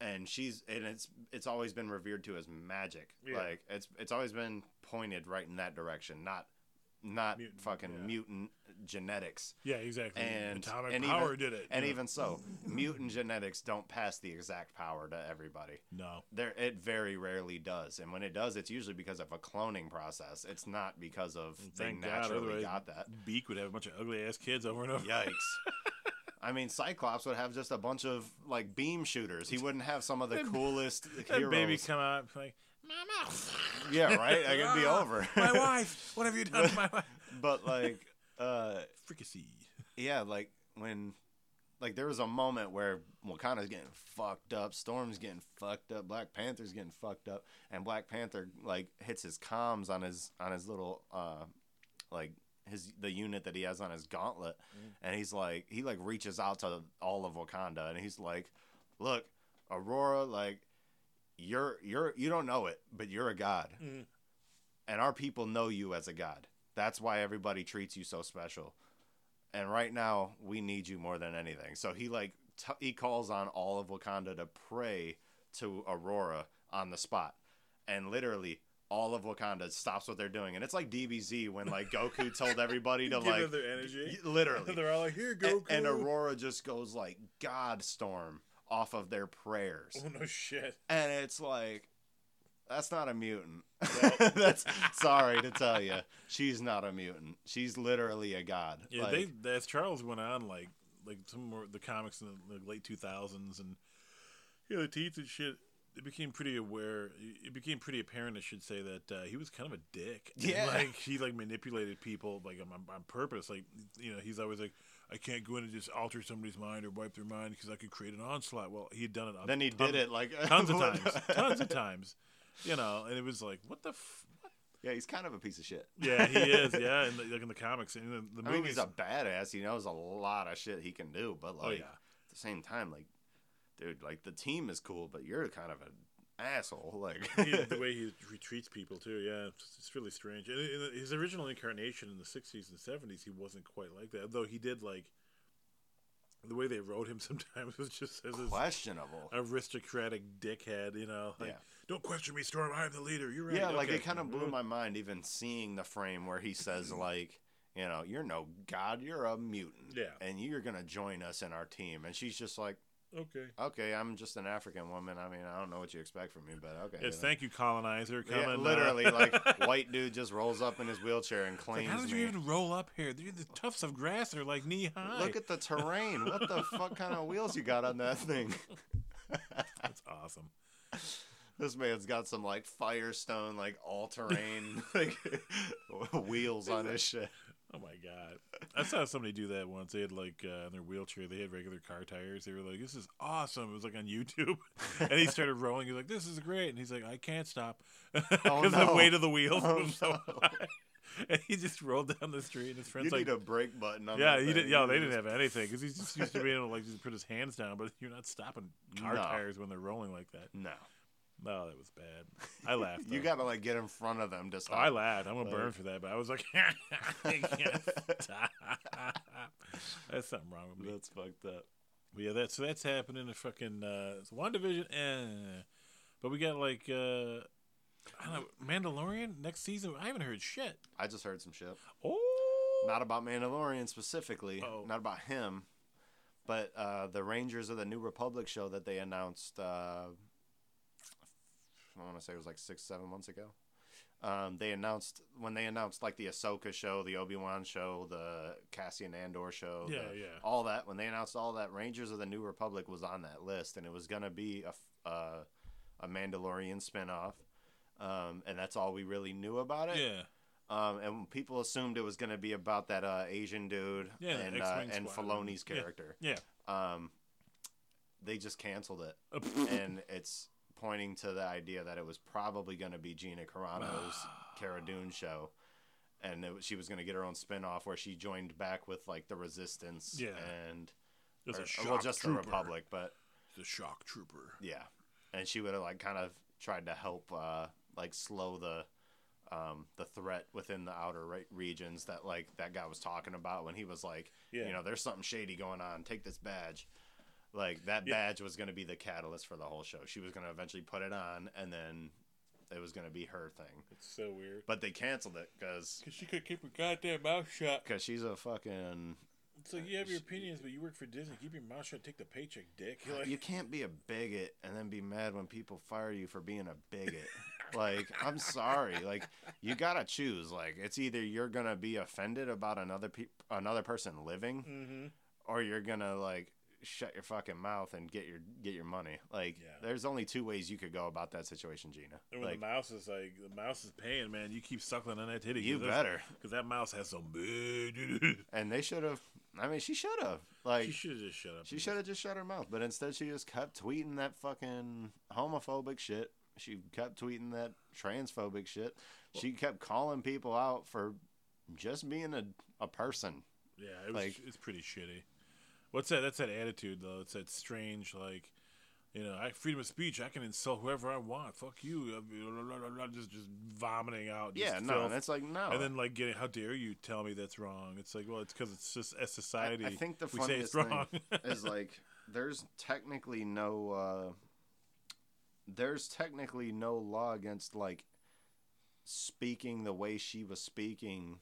And she's and it's it's always been revered to as magic. Yeah. Like it's it's always been pointed right in that direction, not not Mutant, fucking yeah. mutant genetics. Yeah, exactly. And- Atomic and Power even- did it. And know? even so, mutant genetics don't pass the exact power to everybody. no. There, it very rarely does, and when it does, it's usually because of a cloning process. It's not because of they Thank God, naturally otherwise- got that. Beak would have a bunch of ugly ass kids over and over. Yikes! I mean, Cyclops would have just a bunch of like beam shooters. He wouldn't have some of the coolest That heroes. baby come out like, Mama, yeah, right. I it'd be Ah, over. my wife. What have you done to my wife? but like, uh, Fricassee. yeah, like when like there was a moment where Wakanda's getting fucked up, Storm's getting fucked up, Black Panther's getting fucked up, and Black Panther like hits his comms on his on his little uh like his the unit that he has on his gauntlet and he's like he like reaches out to all of Wakanda and he's like, Look, Ororo, like you're you're you don't know it, but you're a god. Mhm. And our people know you as a god. That's why everybody treats you so special and right now we need you more than anything. So he like t- he calls on all of Wakanda to pray to Ororo on the spot, and literally all of Wakanda stops what they're doing, and it's like DBZ when like Goku told everybody to Give like their energy. literally, They're all like, here, and, Goku. and Ororo just goes like God storm off of their prayers, Oh no shit. and it's like. That's not a mutant. That's sorry to tell you, she's not a mutant. She's literally a god. Yeah, Like- they as Charles went on like like some more the comics in the, late two thousands and you know the teeth and shit. It became pretty aware. It became pretty apparent, I should say, that uh, he was kind of a dick. And, Yeah. like he like manipulated people like on, on purpose. Like you know, he's always like, I can't go in and just alter somebody's mind or wipe their mind because I could create an onslaught. Well, he had done it. a Then he ton- did it like tons of times, tons of times. You know, and it was like, what the. F- Yeah, he's kind of a piece of shit. yeah, he is. Yeah, in the, like in the comics and the, the I mean, movies. he's a badass. He knows a lot of shit he can do, but oh, like oh yeah. at the same time, like, dude, like the team is cool, but you're kind of an asshole. Like, he, the way he, he treats people too, yeah, it's, it's really strange. And in his original incarnation in the '60s and '70s, he wasn't quite like that. Though he did like the way they wrote him sometimes was just as questionable. aristocratic dickhead, you know. Like, Yeah. Don't question me, Storm. I'm the leader. You're right. Yeah, like it kind of blew my mind even seeing the frame where he says like. You know, you're no god. You're a mutant. Yeah. And you're gonna join us in our team. And she's just like, Okay. okay, I'm just an African woman. I mean, I don't know what you expect from me, but okay. Yes, then." thank you, colonizer. Coming, Yeah, and, uh, literally, like white dude just rolls up in his wheelchair and Like, claims how did me. you even roll up here? The tufts of grass are like knee high. Look at the terrain. What the fuck kind of wheels you got on that thing? That's awesome. This man's got some like Firestone, like all terrain, like wheels on his shit. Oh my god! I saw somebody do that once. They had like uh, in their wheelchair, they had regular car tires. They were like, "This is awesome!" It was like on YouTube, and he started rolling. He's like, "This is great," and he's like, "I can't stop because Oh, the weight of the wheels Oh, was so no. high." And he just rolled down the street, and his You friends need like, a brake button on "Yeah, he didn't. Yeah, they didn't have anything because he's just used to being able to like just put his hands down, but you're not stopping car No. tires when they're rolling like that. No, No, that was bad. I laughed. you got to like get in front of them to Oh. I laughed. I'm gonna Like- burn for that, but I was like, I can't stop. There's something wrong with me. That's fucked up. But yeah, that's so that's happening in fucking uh, WandaVision. Eh. But we got like uh, I don't know Mandalorian next season. I haven't heard shit. I just heard some shit. Oh, Not about Mandalorian specifically. Oh. Not about him. but uh, the Rangers of the New Republic show that they announced, uh, I want to say it was like six, seven months ago. Um, they announced when they announced like the Ahsoka show, the Obi Wan show, the Cassian Andor show, Yeah, the- yeah. all that. When they announced all that, Rangers of the New Republic was on that list, and it was gonna be a uh, a Mandalorian spinoff, um, and that's all we really knew about it. Yeah. Um, and people assumed it was going to be about that uh, Asian dude Yeah, and uh, and. Filoni's Yeah. character. Yeah. Um, they just canceled it, and it's pointing to the idea that it was probably going to be Gina Carano's Cara Dune show, and it, she was going to get her own spin-off where she joined back with like the Resistance Yeah. and or- well, just trooper. the Republic, but The shock trooper. yeah, and she would have like kind of tried to help uh, like slow the um, the threat within the outer re- regions that like that guy was talking about when he was like, Yeah. you know, there's something shady going on. Take this badge. Like that Yeah. badge was going to be the catalyst for the whole show. She was going to eventually put it on, and then it was going to be her thing. It's so weird. But they canceled it because Cause she could keep her goddamn mouth shut. because she's a fucking. It's like you have your opinions, but you work for Disney. Keep your mouth shut. Take the paycheck, dick. Like, You can't be a bigot and then be mad when people fire you for being a bigot. like, I'm sorry. Like, you gotta choose. Like, it's either you're gonna be offended about another pe- another person living, mm-hmm. or you're gonna like shut your fucking mouth and get your get your money. Like, Yeah. there's only two ways you could go about that situation, Gina. And when Like, the mouse is like, the mouse is paying, man. You keep suckling on that titty. you better. Because that mouse has some big. And they should have. I mean, she should have. Like, she should have just shut up. She should have just shut her mouth, but instead she just kept tweeting that fucking homophobic shit. She kept tweeting that transphobic shit. She kept calling people out for just being a, a person. Yeah, it was, Like- it's pretty shitty. What's that? That's that attitude though. It's that strange like, you know, I freedom of speech. I can insult whoever I want. Fuck you. Just just vomiting out. Just yeah, no, filth. and it's like no. and then like getting, how dare you tell me that's wrong? It's like, well, it's because it's just a society. I, I think the we say it's wrong. thing is like there's technically no uh, there's technically no law against like speaking the way she was speaking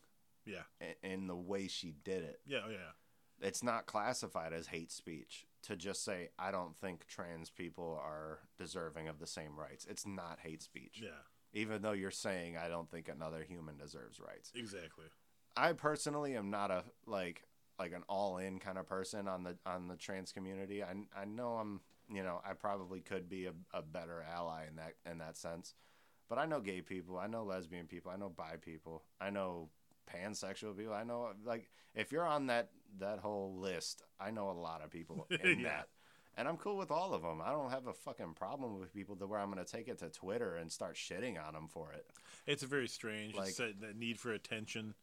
yeah, and the way she did it. yeah, oh, yeah. It's not classified as hate speech to just say I don't think trans people are deserving of the same rights. It's not hate speech. Yeah, Even though you're saying I don't think another human deserves rights. exactly. I personally am not a like like an all-in kind of person on the on the trans community. I I know I'm, you know, I probably could be a, a better ally in that in that sense. But I know gay people, I know lesbian people, I know bi people, I know pansexual people. I know like if you're on that that whole list, I know a lot of people in Yeah. that. And I'm cool with all of them. I don't have a fucking problem with people to where I'm going to take it to Twitter and start shitting on them for it. It's a very strange. Like- it's that, that need for attention.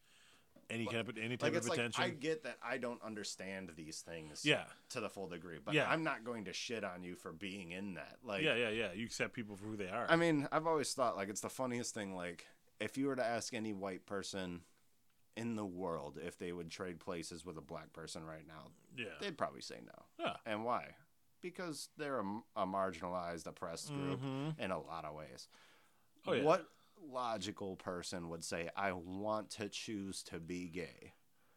Any kind of any type Like of it's like attention. I get that I don't understand these things yeah, to the full degree, but Yeah. I'm not going to shit on you for being in that. Like yeah, yeah, yeah. You accept people for who they are. I mean, I've always thought like it's the funniest thing like if you were to ask any white person in the world if they would trade places with a black person right now, yeah, they'd probably say no. yeah. And why? Because they're a, a marginalized, oppressed group Mhm. in a lot of ways. Oh, yeah. What logical person would say, I want to choose to be gay,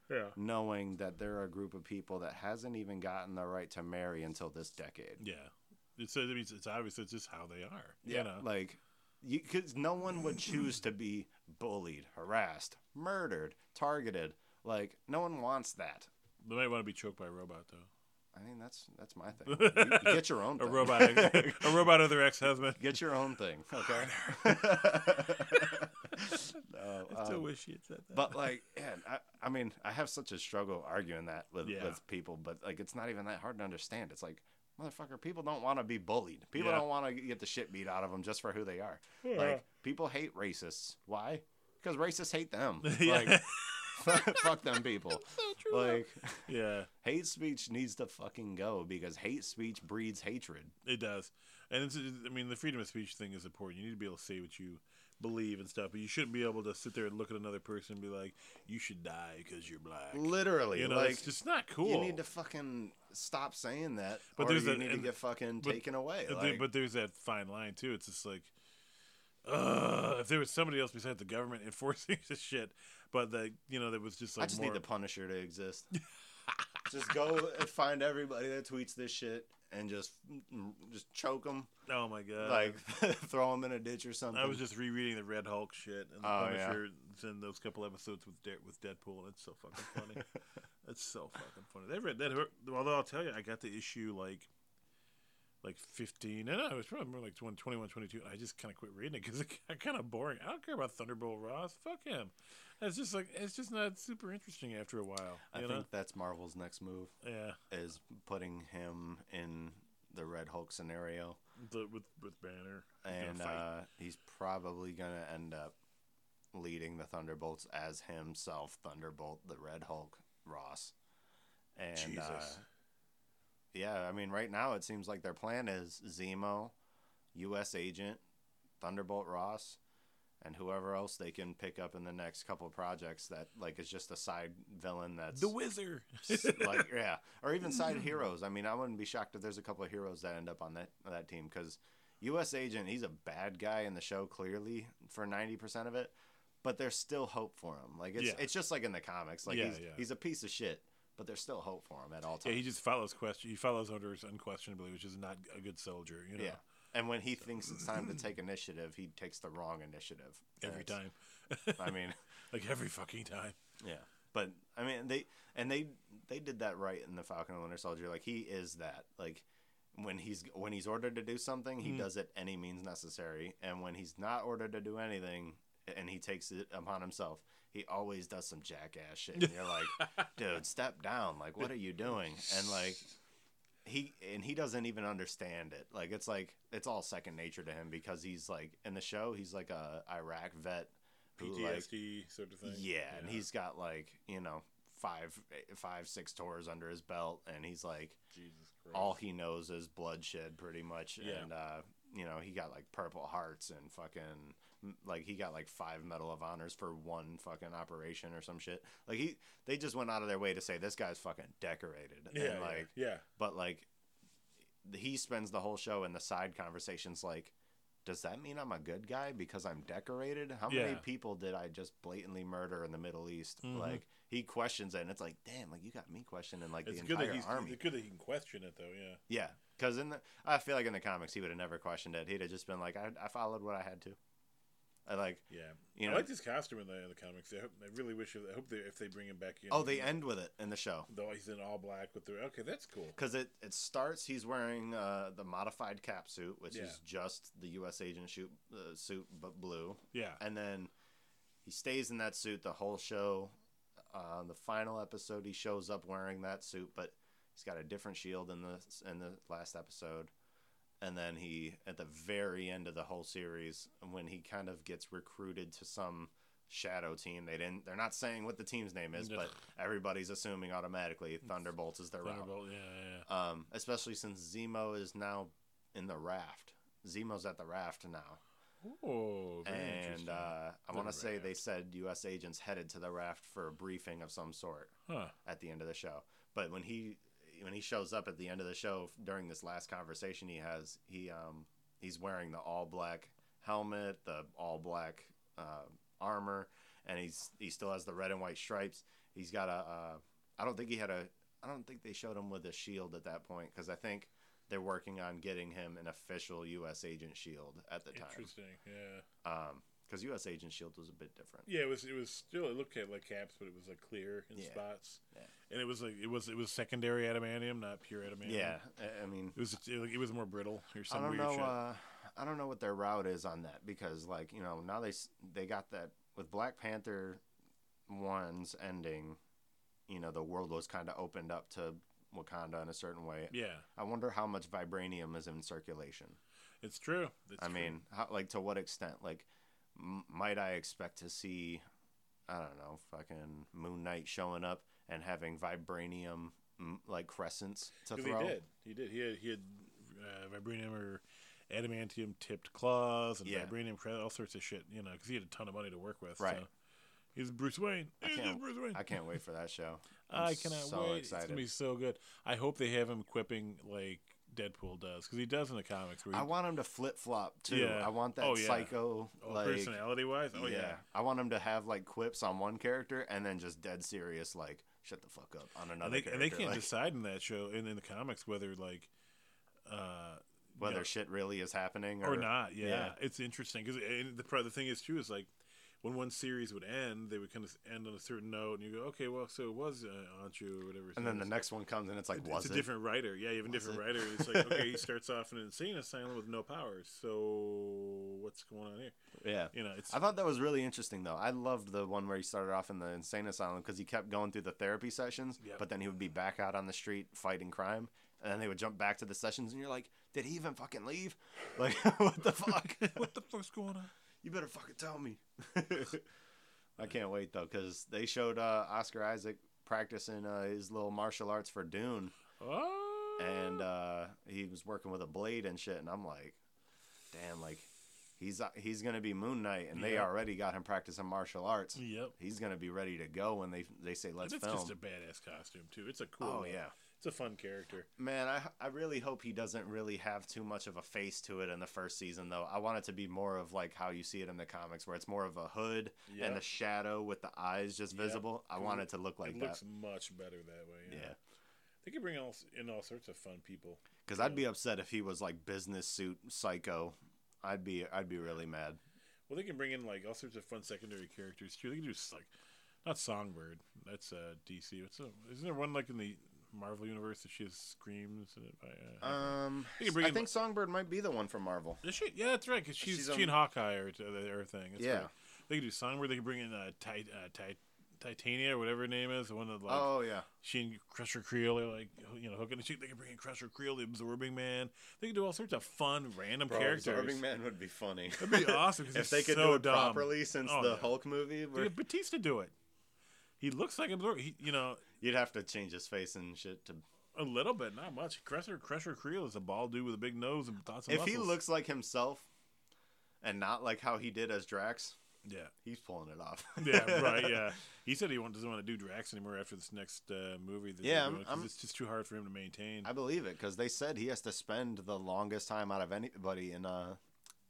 Yeah. knowing that they're a group of people that hasn't even gotten the right to marry until this decade? Yeah. It's, I mean, it's, obvious. It's just how they are. You know? Like, because no one would choose to be bullied, harassed, murdered, targeted. Like, no one wants that. They might want to be choked by a robot, though. I mean, that's that's my thing. You, you get your own thing. A robot, a robot of their ex-husband. Get your own thing, okay? no, I still um, wish he had said that. but like, yeah, I, I mean, I have such a struggle arguing that with, Yeah. with people, but like, it's not even that hard to understand. It's like, motherfucker, people don't want to be bullied. People Yeah. don't want to get the shit beat out of them just for who they are. Like, people hate racists. Why? Because racists hate them. Yeah. Like, fuck them people. Like, yeah, hate speech needs to fucking go because hate speech breeds hatred. it does. And it's, I mean, the freedom of speech thing is important. You need to be able to say what you believe and stuff, but you shouldn't be able to sit there and look at another person and be like, "You should die because you're black." Literally, You know, like it's just not cool. you need to fucking stop saying that, But or there's you that- need to get fucking but- taken away. But Like, but there's that fine line too. It's just like, uh, if there was somebody else besides the government enforcing this shit, but that you know that was just like I just more, need the Punisher to exist. just go and find everybody that tweets this shit and just just choke them, Oh my god! like throw them in a ditch or something. I was just rereading the Red Hulk shit and the Oh, yeah. In those couple episodes with De- with Deadpool. and It's so fucking funny. it's so fucking funny. They read that. Although I'll tell you, I got the issue like like 15. No, no, it was probably more like 20, 21, 22. I just kind of quit reading it because it got kind of boring. I don't care about Thunderbolt Ross. Fuck him. It's just like it's just not super interesting after a while. I think know? that's Marvel's next move Yeah, is putting him in the Red Hulk scenario, the, with with Banner and fight. uh, he's probably gonna end up leading the Thunderbolts as himself, Thunderbolt, the Red Hulk, Ross. And uh, Jesus. Yeah, I mean, right now it seems like their plan is Zemo, U.S. Agent, Thunderbolt Ross, and whoever else they can pick up in the next couple of projects that like is just a side villain that's the Wizard. like yeah, or even side heroes. I mean, I wouldn't be shocked if there's a couple of heroes that end up on that that team because U.S. Agent, he's a bad guy in the show clearly for ninety percent of it, but there's still hope for him. Like it's Yeah. it's just like in the comics. Like Yeah, he's yeah. he's a piece of shit, but there's still hope for him at all yeah, times. he just follows question. He follows orders unquestionably, which is not a good soldier. You know, yeah. And when he thinks it's time to take initiative, he takes the wrong initiative every time. I mean, like every fucking time. Yeah, but I mean they and they they did that right in the Falcon and Winter Soldier. Like he is that. Like when he's when he's ordered to do something, he Mhm. does it any means necessary. And when he's not ordered to do anything, and he takes it upon himself, he always does some jackass shit. And you're like, dude, step down. Like, what are you doing? And like. He and he doesn't even understand it. Like it's like it's all second nature to him because he's like in the show he's like a Iraq vet who like PTSD sort of thing. yeah, and he's got like you know five, five, six tours under his belt, and he's like Jesus Christ. all he knows is bloodshed, pretty much. Yeah. And uh, you know he got like Purple Hearts and fucking like he got like five Medal of Honors for one fucking operation or some shit. Like he, they just went out of their way to say this guy's fucking decorated. yeah, and like yeah, yeah. but like he spends the whole show in the side conversations like does that mean i'm a good guy because i'm decorated how many people did i just blatantly murder in the middle east Mhm. like he questions it and it's like damn like you got me questioning like It's the entire that army it's good that he can question it though. Yeah. yeah because in the i feel like in the comics he would have never questioned it he'd have just been like i, I followed what i had to i like Yeah, you know, I like this costume in the, in the comics. I, hope, I really wish. I hope they if they bring him back in. oh they end with it in the show Though he's in all black with the okay, that's cool. because it, it starts he's wearing uh, the modified cap suit which Yeah. is just the u.s agent shoot, uh, suit but blue Yeah, and then he stays in that suit the whole show. Uh, the final episode, he shows up wearing that suit, but he's got a different shield in the in the last episode. And then he, at the very end of the whole series, when he kind of gets recruited to some shadow team, they didn't. They're not saying what the team's name is, but everybody's assuming automatically Thunderbolts is their route. Thunderbolt. Yeah, yeah, yeah. Um, especially since Zemo is now in the raft. Zemo's at the raft now Oh, and uh, I want to say they said U.S. agents headed to the raft for a briefing of some sort huh? at the end of the show. But when he when he shows up at the end of the show during this last conversation he has, he um he's wearing the all black helmet, the all black uh, armor, and he's he still has the red and white stripes. He's got a uh, I don't think he had a I don't think they showed him with a shield at that point because I think they're working on getting him an official U.S. agent shield at the time. Interesting. Yeah. Um, because U.S. Agent Shield was a bit different. Yeah, it was. It was still. It looked like caps, but it was like clear in Yeah. spots. Yeah. And it was like it was. It was secondary adamantium, not pure adamantium. Yeah, I- mean, It was. It, it was more brittle or I don't weird know. Uh, I don't know what their route is on that because, like, you know, now they they got that with Black Panther ones ending. You know, the world was kind of opened up to Wakanda in a certain way. yeah, I wonder how much vibranium is in circulation. it's true. It's I true. mean, how, like to what extent? Like, m- might I expect to see, I don't know, fucking Moon Knight showing up and having vibranium like crescents to throw? he did. He did. He had. He had uh, vibranium or adamantium tipped claws and Yeah. vibranium all sorts of shit. You know, because he had a ton of money to work with. Right. So. He's Bruce Wayne. I He's can't- Bruce Wayne. I can't wait for that show. I'm I cannot so wait. It's gonna be so good. I hope they have him equipping like Deadpool does because he does in the comics. Where he, I want him to flip flop too. Yeah. I want that Oh, yeah. psycho oh, like personality wise, oh yeah. I want him to have like quips on one character and then just dead serious like shut the fuck up on another And they, character. and they can't like, decide in that show in, in the comics whether like uh whether you know, shit really is happening or, or not. Yeah, yeah. it's interesting because the the thing is too is like when one series would end, they would kind of end on a certain note, and you go, okay, well, so it was uh, Khonshu or whatever. And then the next one comes and it's like, It's- was it's it? a different writer. Yeah, you have a Was different it? writer. It's like okay, he starts off in an insane asylum with no powers. So what's going on here? Yeah. You know, it's I thought that was really interesting though. I loved the one where he started off in the insane asylum because he kept going through the therapy sessions, Yep. but then he would be back out on the street fighting crime, and then they would jump back to the sessions, and you're like, did he even fucking leave? Like, what the fuck? what the fuck's going on? You better fucking tell me. I can't wait though because they showed uh, Oscar Isaac practicing uh, his little martial arts for Dune, Oh, and uh, he was working with a blade and shit, and I'm like, damn, like. He's, uh, he's gonna be Moon Knight, and they already got him practicing martial arts yep. he's gonna be ready to go when they they say let's and it's film. just a badass costume too. It's a cool. oh yeah, it's a fun character. man. I I really hope he doesn't really have too much of a face to it in the first season though. I want it to be more of like how you see it in the comics, where it's more of a hood Yeah. and a shadow with the eyes just Yep. visible. I want it to look like it that. looks much better that way. Yeah. Yeah. They could bring all, in all sorts of fun people. Because I'd be upset if he was like business suit psycho. I'd be I'd be really mad. Well, they can bring in like all sorts of fun secondary characters too. They can do like, not Songbird. That's uh, DC. What's a, isn't there one like in the Marvel universe that she has screams in it? By, uh, Um, I in- think Songbird might be the one from Marvel. Is she? Yeah, that's right. Because she's, She's, she um, and Hawkeye are, are, are thing. That's Yeah. right. They could do Songbird. They could bring in uh, Tit- uh, Tit- Titania, or whatever her name is, the one that like oh yeah, she and Crusher Creel are like you know hooking. And she, they can bring in Crusher Creel, the Absorbing Man. They can do all sorts of fun, random characters. Absorbing Man would be funny. That'd be awesome if they could so do it dumb. properly since Oh, the yeah. Hulk movie. Where Batista do it. He looks like Absorbing. He, you know, you'd have to change his face and shit to. a little bit, not much. Crusher Crusher Creel is a bald dude with a big nose and of If he looks like himself, and not like how he did as Drax, yeah. he's pulling it off. Yeah, right. Yeah, he said he doesn't want to do Drax anymore after this next uh, movie. That Yeah, doing, I'm- it's just too hard for him to maintain. I believe it because they said he has to spend the longest time out of anybody in uh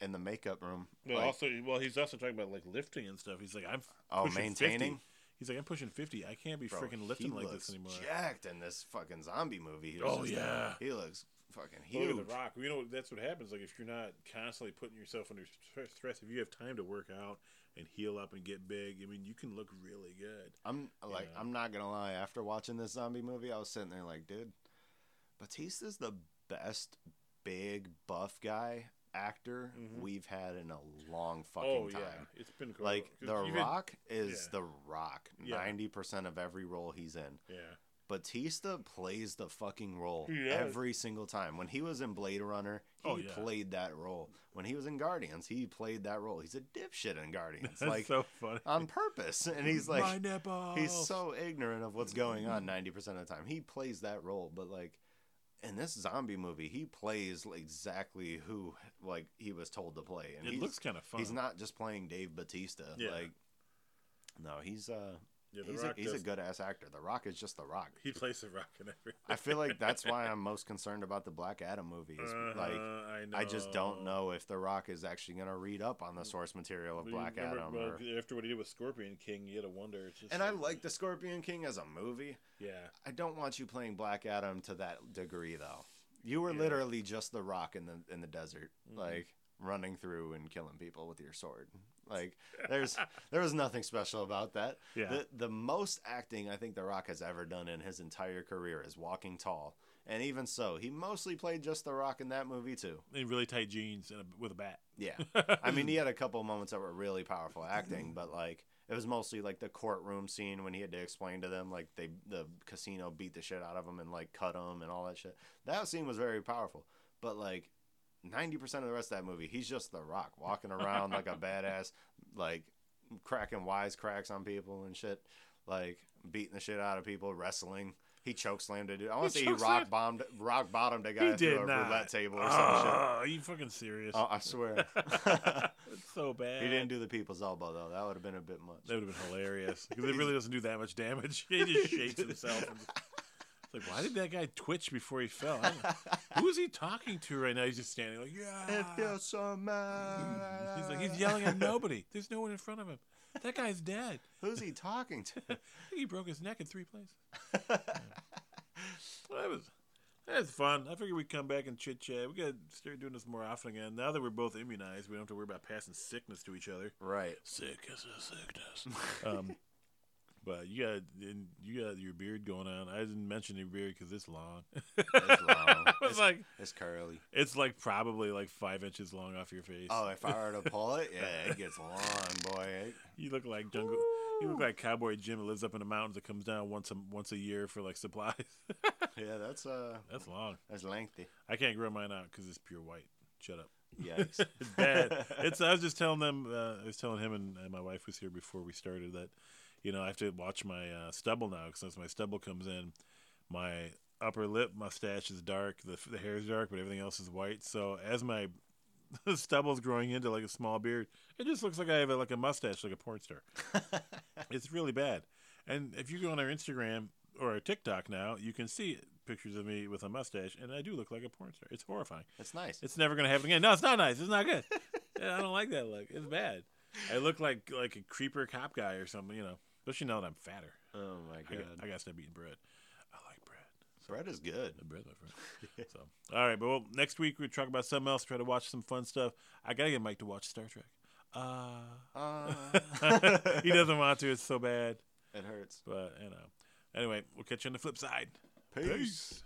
in the makeup room. well, Like, also, well, he's also talking about like lifting and stuff. He's like, I'm oh, maintaining. 50. He's like, I'm pushing fifty. I can't be Bro, freaking he lifting like looks this anymore. Jacked in this fucking zombie movie. He Oh, just- yeah. he looks fucking Look huge. at the Rock. You know that's what happens. Like if you're not constantly putting yourself under stress, stress, if you have time to work out and heal up and get big, I mean, you can look really good. I'm like, Yeah. I'm not gonna lie. After watching this zombie movie, I was sitting there like, dude, Batista's the best big buff guy actor Mhm. we've had in a long fucking oh time. yeah, it's been cool. Like The had- Rock is yeah. The Rock. Yeah. Ninety percent of every role he's in. yeah, Batista plays the fucking role every single time. When he was in Blade Runner, he Oh, yeah. played that role. When he was in Guardians, he played that role. He's a dipshit in Guardians, that's like so funny. on purpose. And he's like, he's so ignorant of what's going on ninety percent of the time. He plays that role, but like in this zombie movie, he plays exactly who like he was told to play, and It looks kind of fun. he's not just playing Dave Batista. Yeah. Like, no, he's uh, Yeah, he's a, he's a good ass actor. The Rock is just the Rock. He plays the Rock in everything. I feel like that's why I'm most concerned about the Black Adam movie. Is like Uh, I. I just don't know if The Rock is actually going to read up on the source material of Black remember- Adam. well, or- after what he did with Scorpion King, you had to wonder. It's just and I like the Scorpion King as a movie. yeah, I don't want you playing Black Adam to that degree, though. You were Yeah. literally just The Rock in the in the desert, Mhm. like running through and killing people with your sword. Like there's there was nothing special about that. yeah. The the most acting I think The Rock has ever done in his entire career is Walking Tall. And even so, he mostly played just The Rock in that movie too. in really tight jeans and a, with a bat. Yeah. I mean, he had a couple moments that were really powerful acting, but like it was mostly like the courtroom scene when he had to explain to them like they the casino beat the shit out of him and like cut him and all that shit. That scene was very powerful, but like ninety percent of the rest of that movie, he's just the Rock walking around like a badass, like cracking wise cracks on people and shit, like beating the shit out of people, wrestling. He choke slammed a dude. I want to say he rock bombed, rock bottomed a guy he through a not. roulette table or some shit. Oh, are you fucking serious? Oh, I swear. it's so bad. He didn't do the people's elbow though. That would have been a bit much. That would have been hilarious because it really doesn't do that much damage. He just shakes himself. And like, why did that guy twitch before he fell? Who is he talking to right now? He's just standing like, yeah. It feels so mad. He's like, he's yelling at nobody. There's no one in front of him. That guy's dead. Who's he talking to? I think he broke his neck in three places. Well, that was that was fun. I figured we'd come back and chit chat. We got to start doing this more often again. Now that we're both immunized, we don't have to worry about passing sickness to each other. right. Sick as a sickness. um, but you got you got your beard going on. I didn't mention your beard because it's long. It's long. I was It's- like, It's curly. it's like probably like five inches long off your face. Oh, if I were to pull it, yeah, it gets long, boy. You look like jungle. You look like Cowboy Jim that lives up in the mountains that comes down once a once a year for like supplies. yeah, that's uh, That's long. that's lengthy. I can't grow mine out because it's pure white. Shut up. Yikes. It's bad. it's. I was just telling them. Uh, I was telling him and, and my wife was here before we started that, you know, I have to watch my uh, stubble now because since my stubble comes in, my upper lip mustache is dark. The the hair is dark, but everything else is white. So as my stubble's growing into like a small beard, it just looks like I have a, like a mustache, like a porn star. it's really bad. And if you go on our Instagram or our TikTok now, you can see pictures of me with a mustache, and I do look like a porn star. It's horrifying. It's nice. It's never gonna happen again. No, it's not nice. It's not good. I don't like that look. It's bad. I look like like a creeper cop guy or something, you know. Especially now that I'm fatter. oh my I god. got, I got to stop eating bread. I like bread. Bread is good. The bread, my friend. so, all right, but well, next week we talk about something else. Try to watch some fun stuff. I gotta get Mike to watch Star Trek. Uh, Uh, he doesn't want to. It's so bad. it hurts. But you know. Anyway, we'll catch you on the flip side. Peace.